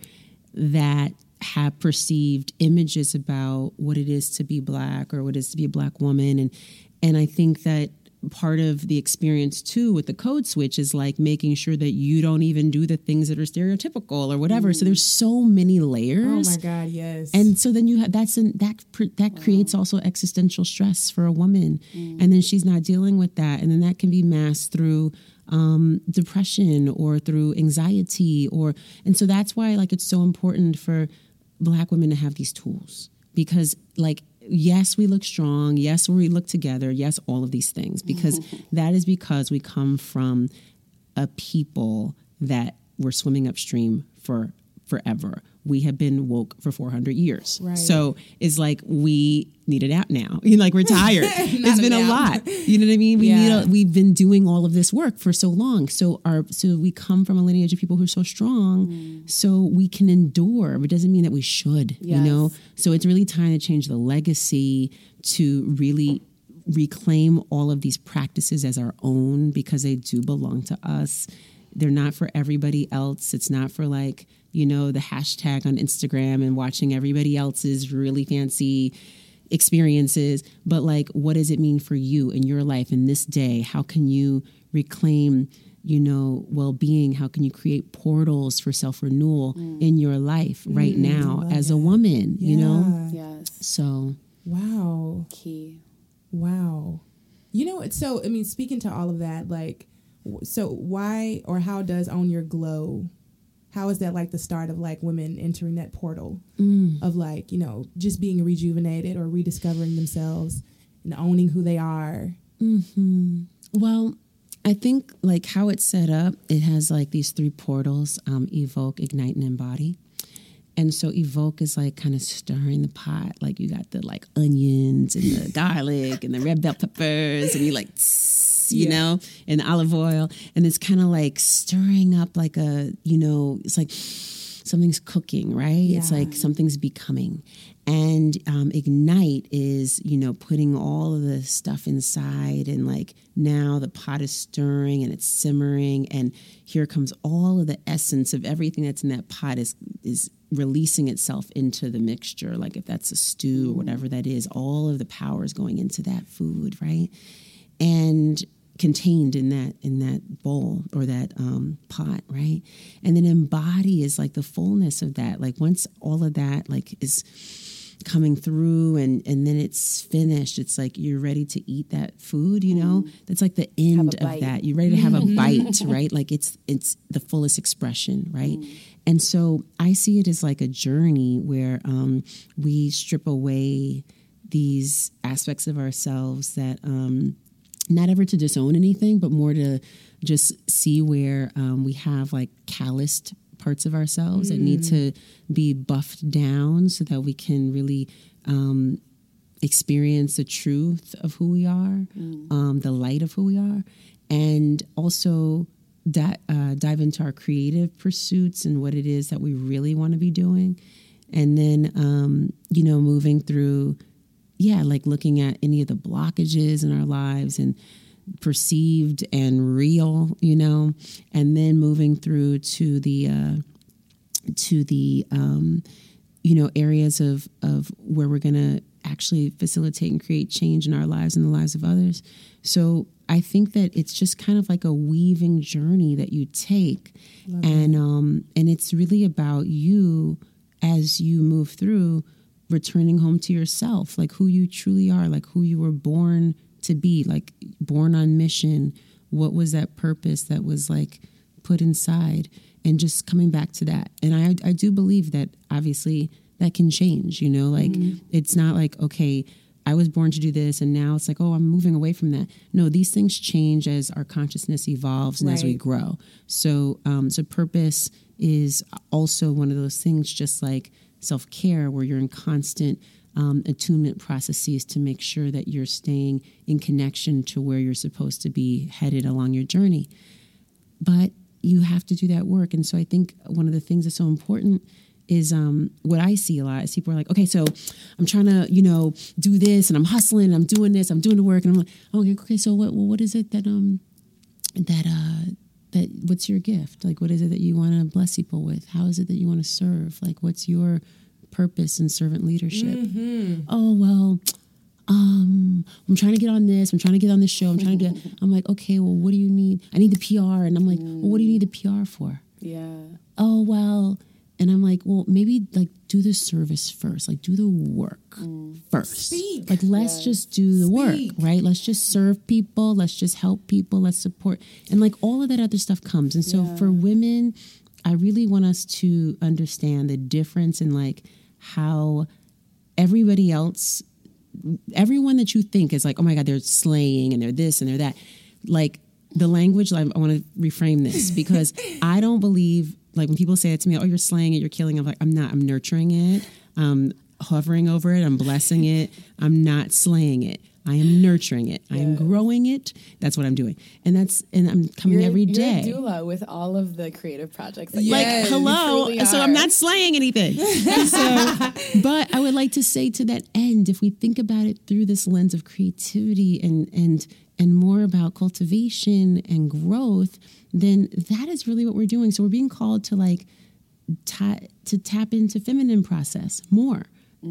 that have perceived images about what it is to be black or what it is to be a black woman. And and I think that part of the experience too with the code switch is like making sure that you don't even do the things that are stereotypical or whatever. So mm-hmm. there's so many layers. Oh my God, yes. and so then you have that's an, that that creates also existential stress for a woman, mm. and then she's not dealing with that, and then that can be masked through um, depression or through anxiety, or and so that's why like it's so important for Black women to have these tools because like yes we look strong, yes we look together, yes all of these things because that is because we come from a people that were swimming upstream for forever. We have been woke for 400 years. Right. So it's like we need it out now. You know, like we're tired. it's been a lot. You know what I mean? We need Yeah. a, we've been doing all of this work for so long. So our so we come from a lineage of people who are so strong Mm. so we can endure. But it doesn't mean that we should, you know? So it's really time to change the legacy to really reclaim all of these practices as our own because they do belong to us. They're not for everybody else. It's not for like, you know, the hashtag on Instagram and watching everybody else's really fancy experiences, but like what does it mean for you in your life in this day? How can you reclaim, you know, well-being? How can you create portals for self-renewal mm. in your life right mm. now as a woman, you know? Yes. So, Wow. Key. Wow. You know, it's so, I mean, speaking to all of that, like, so why or how does Own Your Glow, how is that like the start of like women entering that portal of like, you know, just being rejuvenated or rediscovering themselves and owning who they are? Well, I think like how it's set up, it has like these three portals um, evoke, ignite, and embody. And so evoke is like kind of stirring the pot. Like you got the like onions and the garlic and the red bell peppers, and you like, tss, you Yeah. know, and olive oil. And it's kind of like stirring up like a, you know, it's like something's cooking, right? It's like something's becoming. And um, ignite is, you know, putting all of the stuff inside, and like now the pot is stirring and it's simmering, and here comes all of the essence of everything that's in that pot is is releasing itself into the mixture. Like if that's a stew or whatever that is, all of the power is going into that food, right? And contained in that in that bowl or that um, pot, right? And then embody is like the fullness of that. Like once all of that like is coming through and and then it's finished it's like you're ready to eat that food you know? That's like the end of that. You're ready to have a bite right? Like it's it's the fullest expression right? And so i see it as like a journey where um we strip away these aspects of ourselves that um not ever to disown anything, but more to just see where um, we have like calloused parts of ourselves that need to be buffed down so that we can really um, experience the truth of who we are, um, the light of who we are, and also di- uh, dive into our creative pursuits and what it is that we really want to be doing. And then, um, you know, moving through, yeah, like looking at any of the blockages in our lives and perceived and real, you know, and then moving through to the, uh, to the, um, you know, areas of, of where we're going to actually facilitate and create change in our lives and the lives of others. So I think that it's just kind of like a weaving journey that you take, and um, and it's really about you as you move through returning home to yourself, like who you truly are, like who you were born to be, like born on mission. What was that purpose that was like put inside, and just coming back to that. And I I do believe that obviously that can change. You know, like it's not like okay. I was born to do this, and now it's like, oh, I'm moving away from that. No, these things change as our consciousness evolves and as we grow. So, um, so purpose is also one of those things, just like self care, where you're in constant um, attunement processes to make sure that you're staying in connection to where you're supposed to be headed along your journey. But you have to do that work, and so I think one of the things that's so important is um, what I see a lot is people are like, okay, so I'm trying to, you know, do this and I'm hustling, and I'm doing this, I'm doing the work, and I'm like, okay, okay, so what, what is it that um that uh that what's your gift? Like, what is it that you want to bless people with? How is it that you want to serve? Like, what's your purpose in servant leadership? Oh well. Um, I'm trying to get on this. I'm trying to get on this show. I'm trying to get. I'm like, okay, well, what do you need? I need the PR, and I'm like, well, what do you need the PR for? Yeah. oh well and i'm like well maybe like do the service first like do the work mm. first. Speak. like let's just do the work right? Let's just serve people let's just help people let's support. And like all of that other stuff comes. And so for women i really want us to understand the difference in like how everybody else everyone that you think is like, oh my God, they're slaying and they're this and they're that. Like the language, I want to reframe this because I don't believe, like when people say it to me, oh, you're slaying it, you're killing. I'm like, I'm not, I'm nurturing it. I'm hovering over it. I'm blessing it. I'm not slaying it. I am nurturing it. I am growing it. That's what I'm doing. And that's, and I'm coming You're, every a doula with all of the creative projects. Like, Yes. You hello. Uh, so. I'm not slaying anything. so, but I would like to say to that end, if we think about it through this lens of creativity and and and more about cultivation and growth, then that is really what we're doing. So we're being called to like ta- to tap into feminine process more.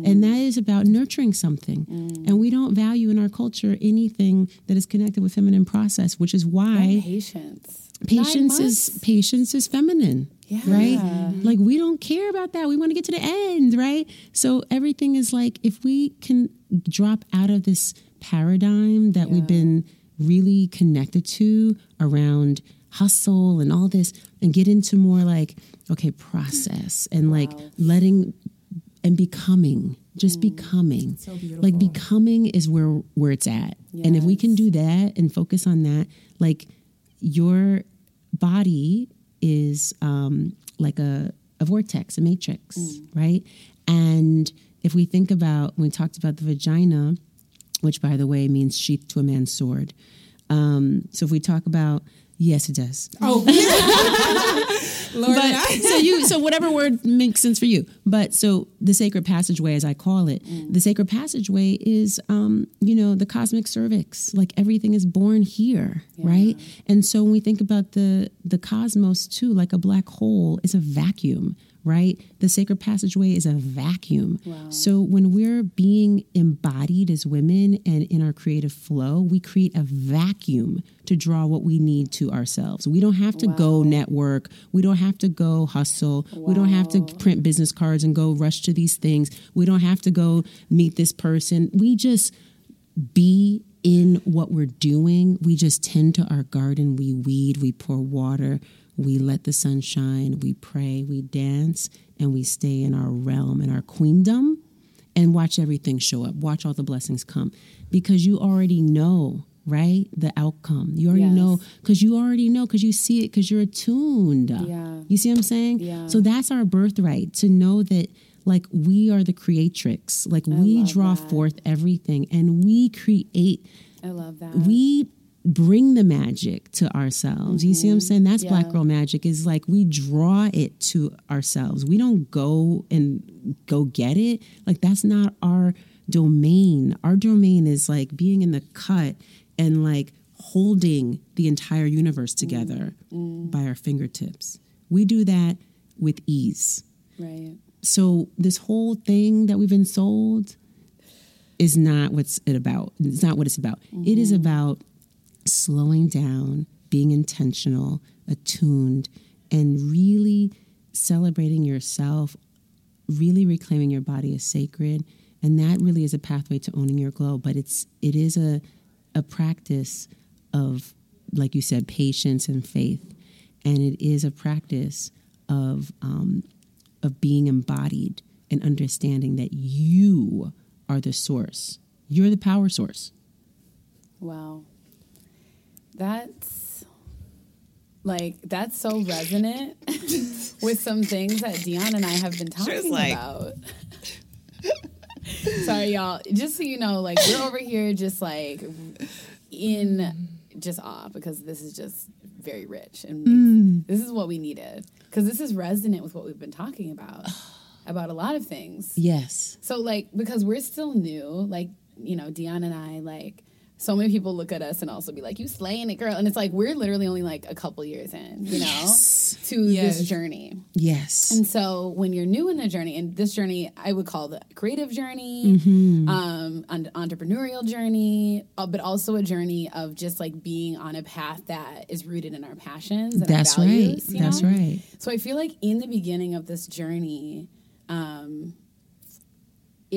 And that is about nurturing something. And we don't value in our culture anything that is connected with feminine process, which is why patience. patience is patience is feminine Yeah. right like we don't care about that we want to get to the end right so everything is like if we can drop out of this paradigm that we've been really connected to around hustle and all this and get into more like okay process and like letting and becoming just becoming. So like becoming is where where it's at. And if we can do that and focus on that like your body is um like a, a vortex a matrix right? And if we think about when we talked about the vagina which by the way means sheath to a man's sword. Um so if we talk about yes it does. Oh, Lord, but I- so you so whatever word makes sense for you. But so the sacred passageway as i call it the sacred passageway is um you know the cosmic cervix. Like everything is born here right? And so when we think about the the cosmos too like a black hole is a vacuum right? The sacred passageway is a vacuum. So when we're being embodied as women and in our creative flow we create a vacuum to draw what we need to ourselves. We don't have to go network. We don't have to go hustle. We don't have to print business cards and go rush to these things. We don't have to go meet this person. We just be in what we're doing. We just tend to our garden, we weed, we pour water, we let the sun shine, we pray, we dance, and we stay in our realm, in our queendom, and watch everything show up. Watch all the blessings come because you already know. Right? The outcome. You already Yes. know because you already know because you see it because you're attuned. Yeah. You see what I'm saying? Yeah. So that's our birthright to know that like we are the creatrix like we draw that. forth everything and we create I love that. we bring the magic to ourselves. You see what I'm mm-hmm. saying? That's black girl magic is like we draw it to ourselves. We don't go and go get it. Like that's not our domain. Our domain is like being in the cut and like holding the entire universe together mm-hmm. by our fingertips. We do that with ease. right. So this whole thing that we've been sold is not what's it about. It's not what it's about. It is mm-hmm. about slowing down, being intentional, attuned, and really celebrating yourself, really reclaiming your body as sacred. And that really is a pathway to owning your glow. But it's it is a a practice of, like you said, patience and faith. And it is a practice of um, of being embodied and understanding that you are the source. You're the power source. Wow. That's like that's so resonant with some things that Deun and I have been talking like- about. Sorry, y'all. Just so you know, like we're over here just like in just awe because this is just very rich and makes- mm. this is what we needed because this is resonant with what we've been talking about about a lot of things. Yes. So like because we're still new, like you know, Deun and I like so many people look at us and also be like, "You slaying it, girl," and it's like we're literally only like a couple years in, you know, Yes. to Yes. this journey. Yes. And so when you're new in the journey, and this journey I would call the creative journey, Mm-hmm. um, an entrepreneurial journey, uh, but also a journey of just like being on a path that is rooted in our passions and That's our right. values. you That's know? right. So I feel like in the beginning of this journey, um,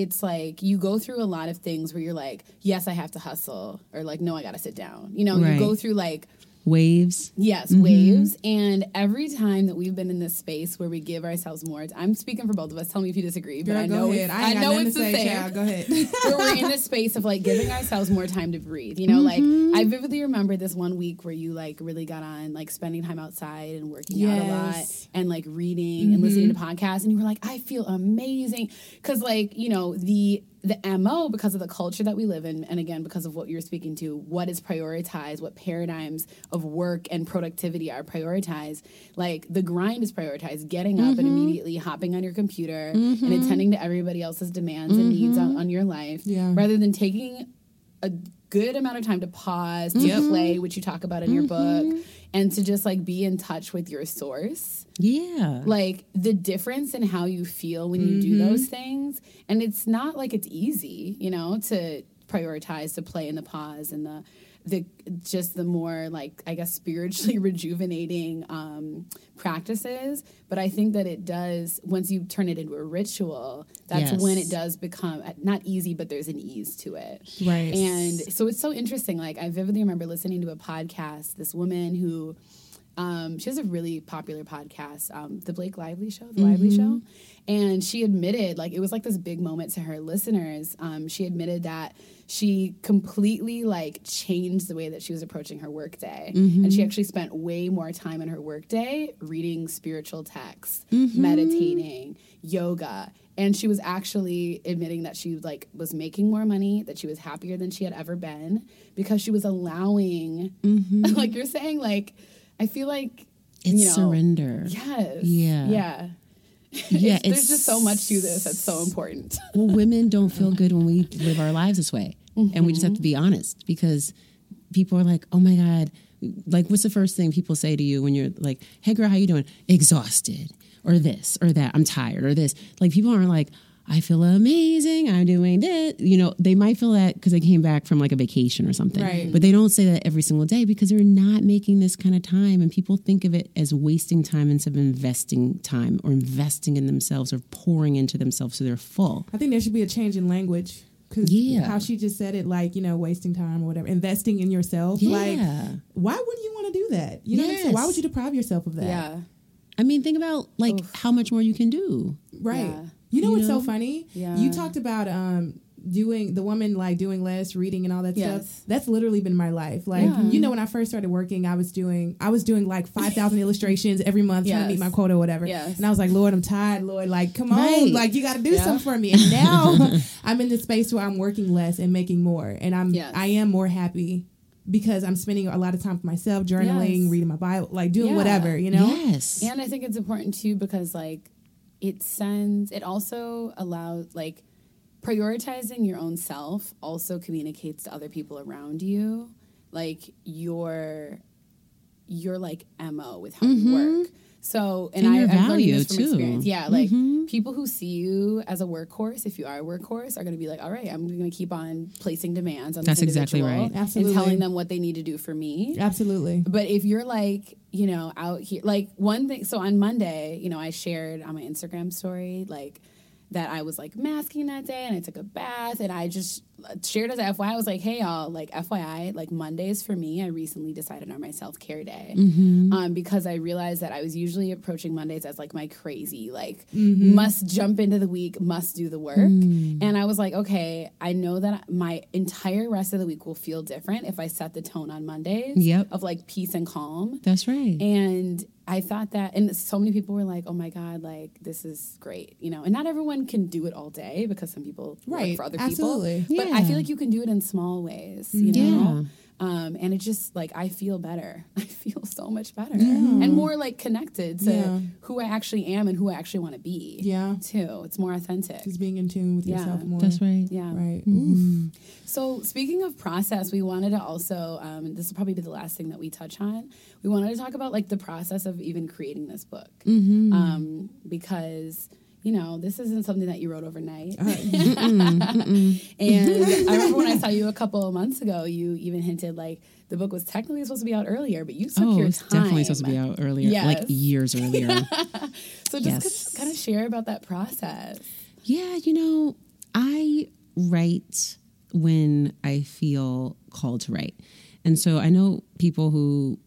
it's like you go through a lot of things where you're like, yes, I have to hustle, or like, no, I got to sit down. You know, Right. you go through like Waves. Yes, mm-hmm. waves. And every time that we've been in this space where we give ourselves more, I'm speaking for both of us. Tell me if you disagree, but Girl, I know it's, I I know it's to the say, same. child. Go ahead. where we're in this space of like giving ourselves more time to breathe. You know, like I mm-hmm. vividly remember this one week where you like really got on like spending time outside and working out a lot and like reading and listening to mm-hmm. podcasts, and you were like, I feel amazing because like you know the the mo because of the culture that we live in and again because of what you're speaking to what is prioritized what paradigms of work and productivity are prioritized. Like the grind is prioritized getting up and mm-hmm. immediately hopping on your computer and mm-hmm. attending to everybody else's demands and needs on, mm-hmm. on your life Yeah. rather than taking a good amount of time to pause to play which you talk about in your book and to just like be in touch with your source Yeah. like the difference in how you feel when you do mm-hmm. those things and it's not like it's easy you know to prioritize to play in the pause and the the just the more like i guess spiritually rejuvenating um practices but i think that it does once you turn it into a ritual that's Yes. when it does become uh, not easy but there's an ease to it Right. and so it's so interesting. Like I vividly remember listening to a podcast. This woman who, um, she has a really popular podcast, um, the Blake Lively Show, the Lively Show, and she admitted like it was like this big moment to her listeners. Um, she admitted that she completely like changed the way that she was approaching her workday, and she actually spent way more time in her workday reading spiritual texts, meditating, yoga. And she was actually admitting that she like was making more money that she was happier than she had ever been because she was allowing like you're saying like i feel like it's you know, surrender. yes Yeah. yeah Yeah, It's- there's just so much to this that's so important well, women don't feel good when we live our lives this way. And we just have to be mm-hmm. honest because people are like, oh my God, like what's the first thing people say to you when you're like, hey girl, how you doing? Exhausted or this or that. I'm tired or this. Like people aren't like, I feel amazing. I'm doing this. You know, they might feel that because they came back from like a vacation or something. Right. But they don't say that every single day because they're not making this kind of time. And people think of it as wasting time instead of investing time or investing in themselves or pouring into themselves so they're full. I think there should be a change in language. Cause Yeah. how she just said it, like you know, wasting time or whatever, investing in yourself. Like, Yeah. why wouldn't you want to do that? You know, what I'm saying? why would you deprive yourself of that? yeah I mean, think about like how much more you can do. Right. Yeah. You know You what's know? so funny? Yeah. You talked about um doing the woman like doing less reading and all that Yes. stuff that's literally been my life like Yeah. you know when i first started working i was doing i was doing like 5000 illustrations every month trying to meet my quota or whatever Yes. and i was like lord i'm tired lord like come on like you gotta do Yeah. something for me and now i'm in the space where i'm working less and making more and i'm Yes. i am more happy because i'm spending a lot of time for myself journaling Yes. reading my bible like doing Yeah. whatever you know Yes. And I think it's important too because like it sends it also allows like prioritizing your own self also communicates to other people around you. Like your your like mo with how you mm-hmm. work so and, And I, your I've learned this from too. experience yeah like mm-hmm. people who see you as a workhorse if you are a workhorse are going to be like all right i'm going to keep on placing demands on That's this exactly right. Absolutely. and telling them what they need to do for me absolutely but if you're like, you know, out here, like one thing, so on Monday, you know, I shared on my Instagram story, like, that I was like masking that day and I took a bath and I just shared as a FYI. I was like, hey, y'all, like, FYI, like Mondays for me, I recently decided on my self care day mm-hmm. um, because I realized that I was usually approaching Mondays as like my crazy, like, mm-hmm. must jump into the week, must do the work. Mm. And I was like, okay, I know that my entire rest of the week will feel different if I set the tone on Mondays Yep. of like peace and calm. That's right. And I thought that, and so many people were like, "Oh my god, like this is great," you know. And not everyone can do it all day because some people Right, work for other absolutely. people. But I feel like you can do it in small ways, you know. Um, and it just like I feel better. I feel so much better and more like connected to Yeah. who I actually am and who I actually want to be. Yeah. too. It's more authentic. just being in tune with Yeah. yourself more That's right. Yeah. right So, speaking of process, we wanted to also, um, this will probably be the last thing that we touch on. We wanted to talk about like the process of even creating this book. Um, because, you know, this isn't something that you wrote overnight. Uh, and I remember when I saw you a couple of months ago, you even hinted like the book was technically supposed to be out earlier, but you took Oh, your time. definitely supposed to be out earlier, like years earlier. So, just Yes. kind of share about that process. Yeah, you know, I write when I feel called to write. And so I know people who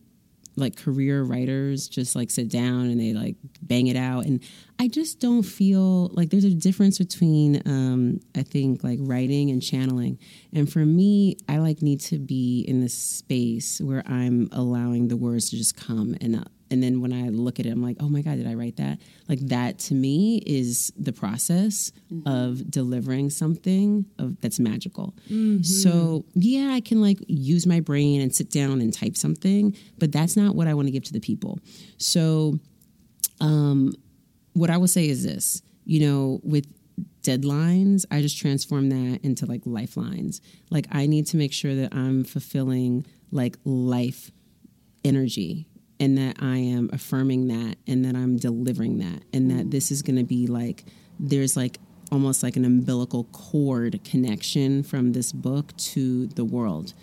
like career writers just like sit down and they like bang it out and I just don't feel like there's a difference between um I think like writing and channeling. And for me, I like need to be in this space where I'm allowing the words to just come and uh, and then when I look at it, I'm like, oh my God, did I write that? Like that to me is the process of delivering something of that's magical. So yeah, I can like use my brain and sit down and type something, but that's not what I want to give to the people. So um, what I would say is this, you know, with deadlines, I just transform that into like lifelines. Like I need to make sure that I'm fulfilling like life energy and that I am affirming that and that I'm delivering that and that this is going to be like there's like almost like an umbilical cord connection from this book to the world.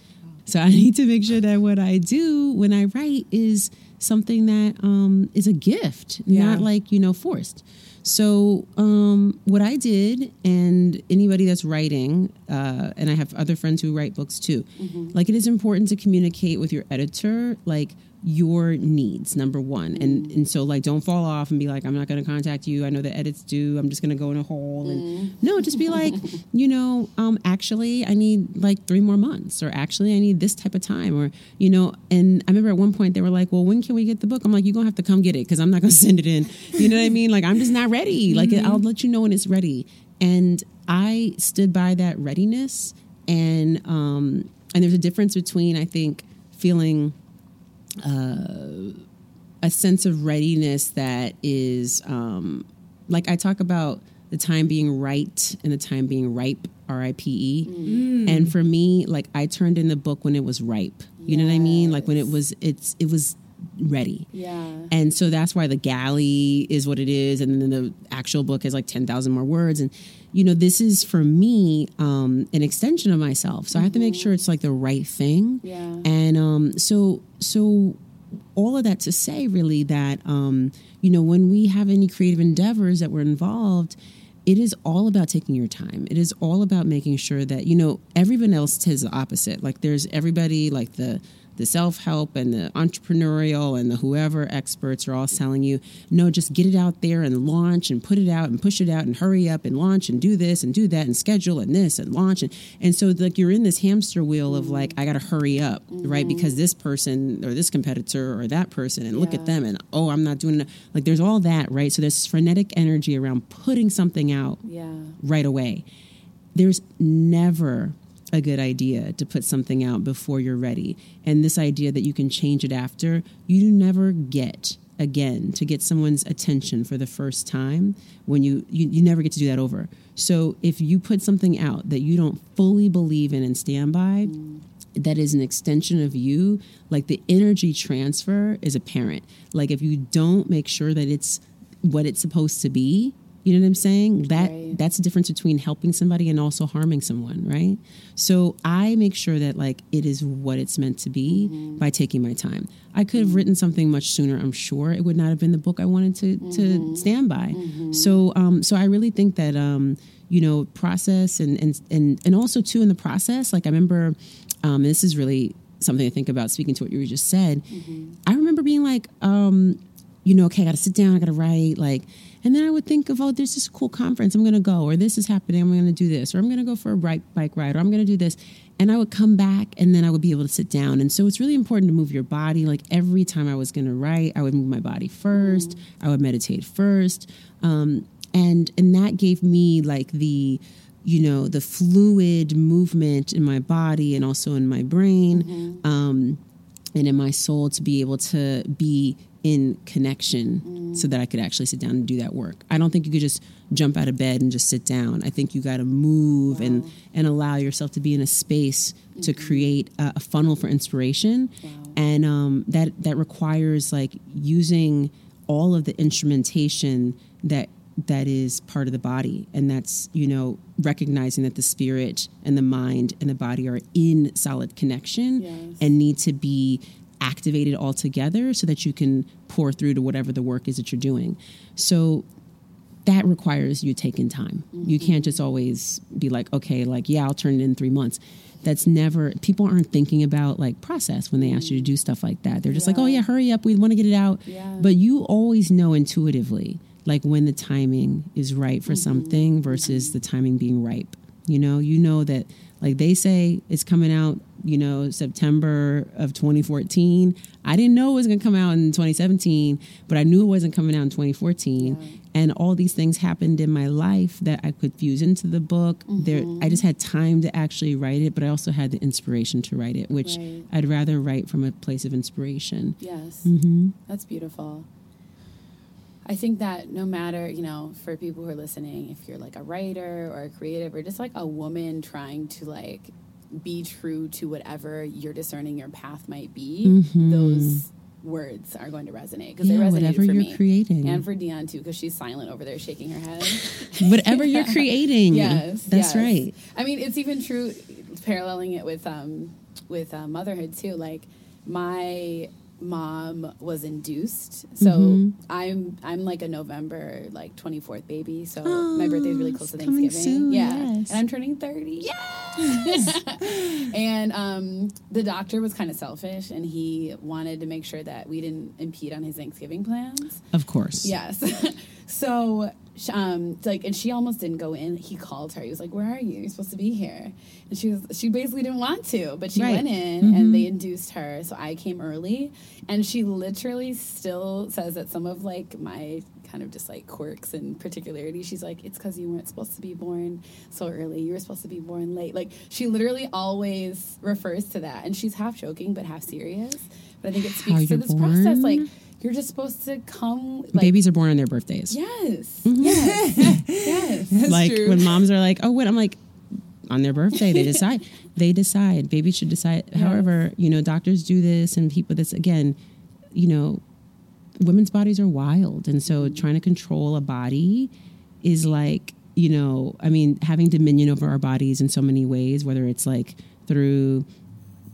So I need to make sure that what I do when I write is something that um, is a gift, Yeah. not like you know forced. So um, what I did, and anybody that's writing, uh, and I have other friends who write books too. Like it is important to communicate with your editor, like your needs number one. And and so like don't fall off and be like i'm not going to contact you. I know the edits do. I'm just going to go in a hole and no just be like you know um actually i need like three more months or actually i need this type of time or you know and i remember at one point they were like well when can we get the book? I'm like you're going to have to come get it because i'm not going to send it in. You know what i mean? Like i'm just not ready. Like i'll let you know when it's ready. And i stood by that readiness and um and there's a difference between i think feeling a sense of readiness that is um, like I talk about the time being right and the time being ripe, R I P E. And for me, like I turned in the book when it was ripe. You know what I mean? Like when it was, it's it was ready. Yeah. And so that's why the galley is what it is, and then the actual book has like ten thousand more words. And you know, this is for me um, an extension of myself. So I have to make sure it's like the right thing. Yeah. And um, so so all of that to say really that um, you know when we have any creative endeavors that we're involved it is all about taking your time it is all about making sure that you know everyone else says the opposite like there's everybody like the the self help and the entrepreneurial and the whoever experts are all telling you, no, just get it out there and launch and put it out and push it out and hurry up and launch and do this and do that and schedule and this and launch. And, and so, like, you're in this hamster wheel of like, I got to hurry up, mm-hmm. right? Because this person or this competitor or that person and look at them and, oh, I'm not doing it. Like, there's all that, right? So, there's frenetic energy around putting something out yeah. right away. There's never a good idea to put something out before you're ready. And this idea that you can change it after, you never get again to get someone's attention for the first time when you, you, you never get to do that over. So if you put something out that you don't fully believe in and stand by, mm. that is an extension of you, like the energy transfer is apparent. Like if you don't make sure that it's what it's supposed to be, you know what I'm saying? That right. that's the difference between helping somebody and also harming someone, right? So I make sure that like it is what it's meant to be mm-hmm. by taking my time. I could have mm-hmm. written something much sooner. I'm sure it would not have been the book I wanted to mm-hmm. to stand by. Mm-hmm. So um, so I really think that um, you know process and and and and also too in the process. Like I remember, um, this is really something to think about. Speaking to what you just said, mm-hmm. I remember being like, um, you know, okay, I got to sit down, I got to write, like and then I would think of, oh, there's this cool conference I'm going to go, or this is happening, I'm going to do this, or I'm going to go for a bike, bike ride, or I'm going to do this. And I would come back and then I would be able to sit down. And so it's really important to move your body. Like every time I was going to write, I would move my body first, mm. I would meditate first. Um, and, and that gave me like the, you know, the fluid movement in my body and also in my brain. Mm-hmm. Um, and in my soul to be able to be in connection mm. so that I could actually sit down and do that work. I don't think you could just jump out of bed and just sit down. I think you got to move wow. and and allow yourself to be in a space mm-hmm. to create a, a, funnel for inspiration, wow. and um, that that requires like using all of the instrumentation that that is part of the body and that's you know recognizing that the spirit and the mind and the body are in solid connection yes. and need to be activated all together so that you can pour through to whatever the work is that you're doing. So that requires you taking time. Mm-hmm. You can't just always be like, okay, like, yeah, I'll turn it in three months. That's never, people aren't thinking about like process when they ask you to do stuff like that. They're just yeah. like, oh, yeah, hurry up. We want to get it out. Yeah. But you always know intuitively, like when the timing is right for mm-hmm. something versus the timing being ripe. You know, you know that like they say it's coming out you know, September of 2014. I didn't know it was going to come out in 2017, but I knew it wasn't coming out in 2014. Yeah. And all these things happened in my life that I could fuse into the book. Mm-hmm. There, I just had time to actually write it, but I also had the inspiration to write it, which right. I'd rather write from a place of inspiration. Yes, mm-hmm. that's beautiful. I think that no matter, you know, for people who are listening, if you're like a writer or a creative or just like a woman trying to like be true to whatever you're discerning your path might be, mm-hmm. those words are going to resonate because yeah, they resonate for me creating. and for Deun too because she's silent over there shaking her head. whatever yeah. you're creating, yes, that's yes. right. I mean, it's even true. Paralleling it with um with uh, motherhood too, like my mom was induced. So mm-hmm. I'm I'm like a November like 24th baby. So oh, my birthday is really close to Thanksgiving. Soon, yeah. Yes. And I'm turning 30. Yes. and um, the doctor was kind of selfish and he wanted to make sure that we didn't impede on his Thanksgiving plans. Of course. Yes. so um, like, and she almost didn't go in. He called her. He was like, "Where are you? You're supposed to be here." And she was, she basically didn't want to, but she right. went in, mm-hmm. and they induced her. So I came early, and she literally still says that some of like my kind of just like quirks and particularities. She's like, "It's because you weren't supposed to be born so early. You were supposed to be born late." Like she literally always refers to that, and she's half joking but half serious. But I think it speaks to this born? process, like you're just supposed to come. Like, Babies are born on their birthdays. Yes. Mm-hmm. Yes. yes. That's like true. when moms are like, oh, what? I'm like, on their birthday, they decide. they decide. Babies should decide. Yes. However, you know, doctors do this and people this, again, you know, women's bodies are wild. And so trying to control a body is like, you know, I mean, having dominion over our bodies in so many ways, whether it's like through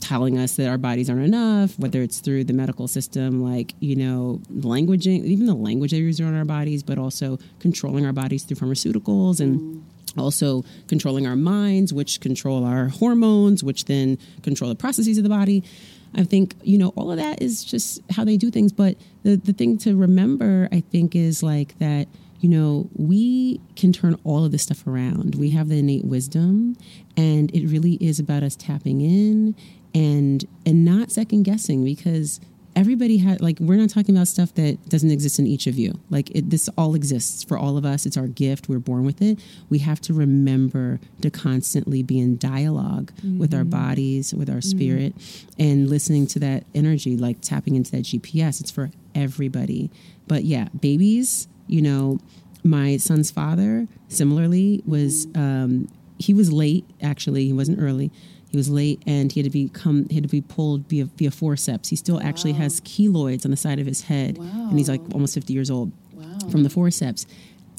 telling us that our bodies aren't enough, whether it's through the medical system, like, you know, languaging, even the language they use on our bodies, but also controlling our bodies through pharmaceuticals and mm. also controlling our minds, which control our hormones, which then control the processes of the body. I think, you know, all of that is just how they do things. But the, the thing to remember, I think, is like that, you know, we can turn all of this stuff around. We have the innate wisdom, and it really is about us tapping in and and not second guessing because everybody had like we're not talking about stuff that doesn't exist in each of you. Like it, this all exists for all of us. It's our gift. We're born with it. We have to remember to constantly be in dialog mm-hmm. with our bodies with our mm-hmm. spirit and listening to that energy like tapping into that gps it's for everybody. But yeah babies you know my son's father similarly was um, he was late actually. He wasn't early he was late and he had to become he had to be pulled via, via forceps. He still actually wow. has keloids on the side of his head, wow. and he's like almost fifty years old wow. from the forceps.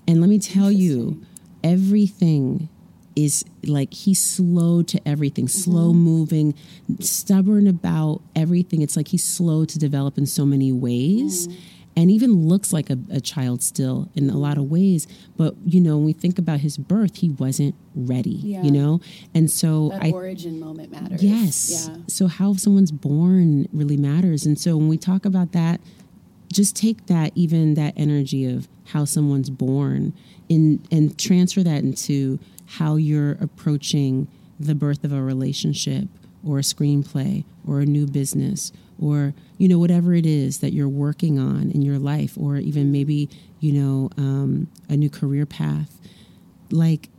And let me tell you, everything is like he's slow to everything, mm-hmm. slow moving, stubborn about everything. It's like he's slow to develop in so many ways. Mm and even looks like a, a, child still in a lot of ways. But you know, when we think about his birth, he wasn't ready. Yeah. You know, and so that I, origin moment matters. Yes. Yeah. So how someone's born really matters, and so when we talk about that, just take that even that energy of how someone's born, in and transfer that into how you're approaching the birth of a relationship or a screenplay or a new business or you know whatever it is that you're working on in your life or even maybe you know um, a new career path like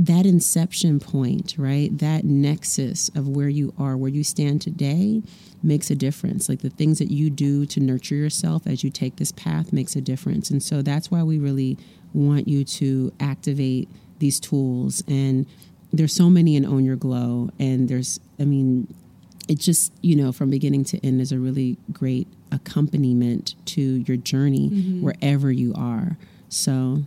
that inception point right? That nexus of where you are where you stand today makes a difference. Like the things that you do to nurture yourself as you take this path makes a difference. And so that's why we really want you to activate these tools. And there's so many in own your glow. And there's i mean it just you know from beginning to end is a really great accompaniment to your journey mm-hmm. wherever you are. So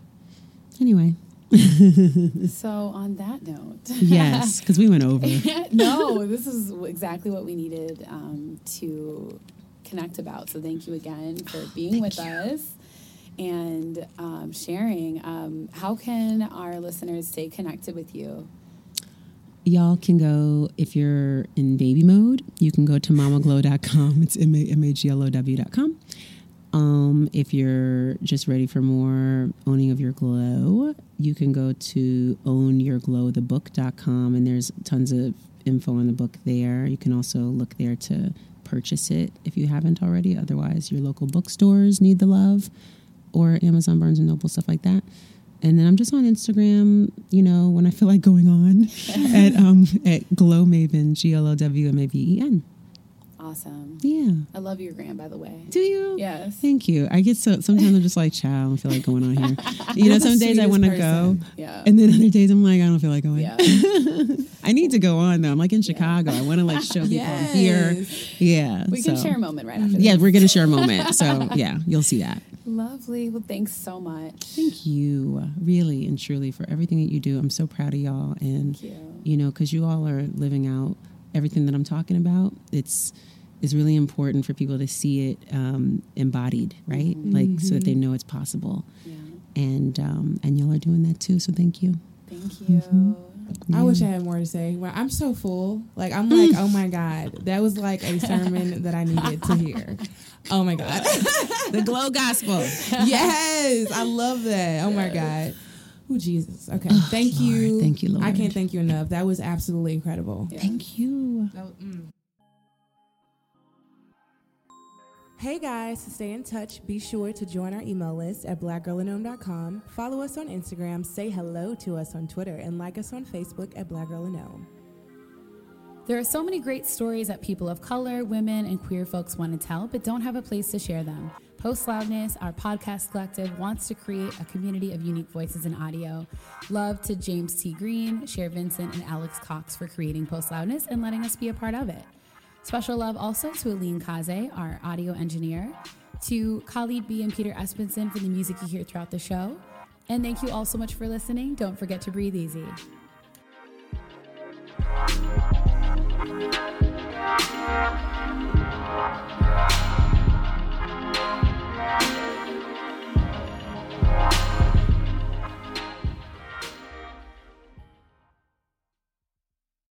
anyway. So on that note. Yes because we went over. No this is exactly what we needed um, to connect about. So thank you again for being with you. us and um, sharing. Um, how can our listeners stay connected with you y'all can go if you're in baby mode you can go to mamaglow.com it's m-a-g-l-o-w.com um, if you're just ready for more owning of your glow you can go to ownyourglowthebook.com and there's tons of info on the book there. You can also look there to purchase it if you haven't already. Otherwise your local bookstores need the love or amazon barnes and noble stuff like that and then I'm just on Instagram, you know, when I feel like going on at um at Glow Maven, G L O W M A V E N. Awesome. Yeah. I love your gram, by the way. Do you? Yes. Thank you. I get so sometimes I'm just like, child, I don't feel like going on here. You know, some days I want to go. Yeah. And then other days I'm like, I don't feel like going. Yeah. I need to go on though. I'm like in Chicago. Yeah. I want to like show people yes. I'm here. Yeah. We so. can share a moment right after. Yeah, we're gonna share a moment. So yeah, you'll see that. Lovely. Well, thanks so much. Thank you, really and truly, for everything that you do. I'm so proud of y'all, and you. you know, because you all are living out everything that I'm talking about. It's is really important for people to see it um, embodied, right? Mm-hmm. Like so that they know it's possible. Yeah. And um, and y'all are doing that too. So thank you. Thank you. Mm-hmm. Yeah. I wish I had more to say. Well, I'm so full. Like I'm like, oh my god, that was like a sermon that I needed to hear. Oh my god, the glow gospel. yes, I love that. Oh my god. Oh Jesus. Okay. Oh, thank Lord, you. Thank you, Lord. I can't thank you enough. That was absolutely incredible. Yeah. Thank you. Was, mm. Hey guys, to stay in touch, be sure to join our email list at blackgirlinom.com, follow us on Instagram, say hello to us on Twitter, and like us on Facebook at Black Girl in Om. There are so many great stories that people of color, women, and queer folks want to tell, but don't have a place to share them. Post Loudness, our podcast collective, wants to create a community of unique voices in audio. Love to James T. Green, Cher Vincent, and Alex Cox for creating Post Loudness and letting us be a part of it. Special love also to Aline Kaze, our audio engineer, to Khalid B and Peter Espenson for the music you hear throughout the show. And thank you all so much for listening. Don't forget to breathe easy.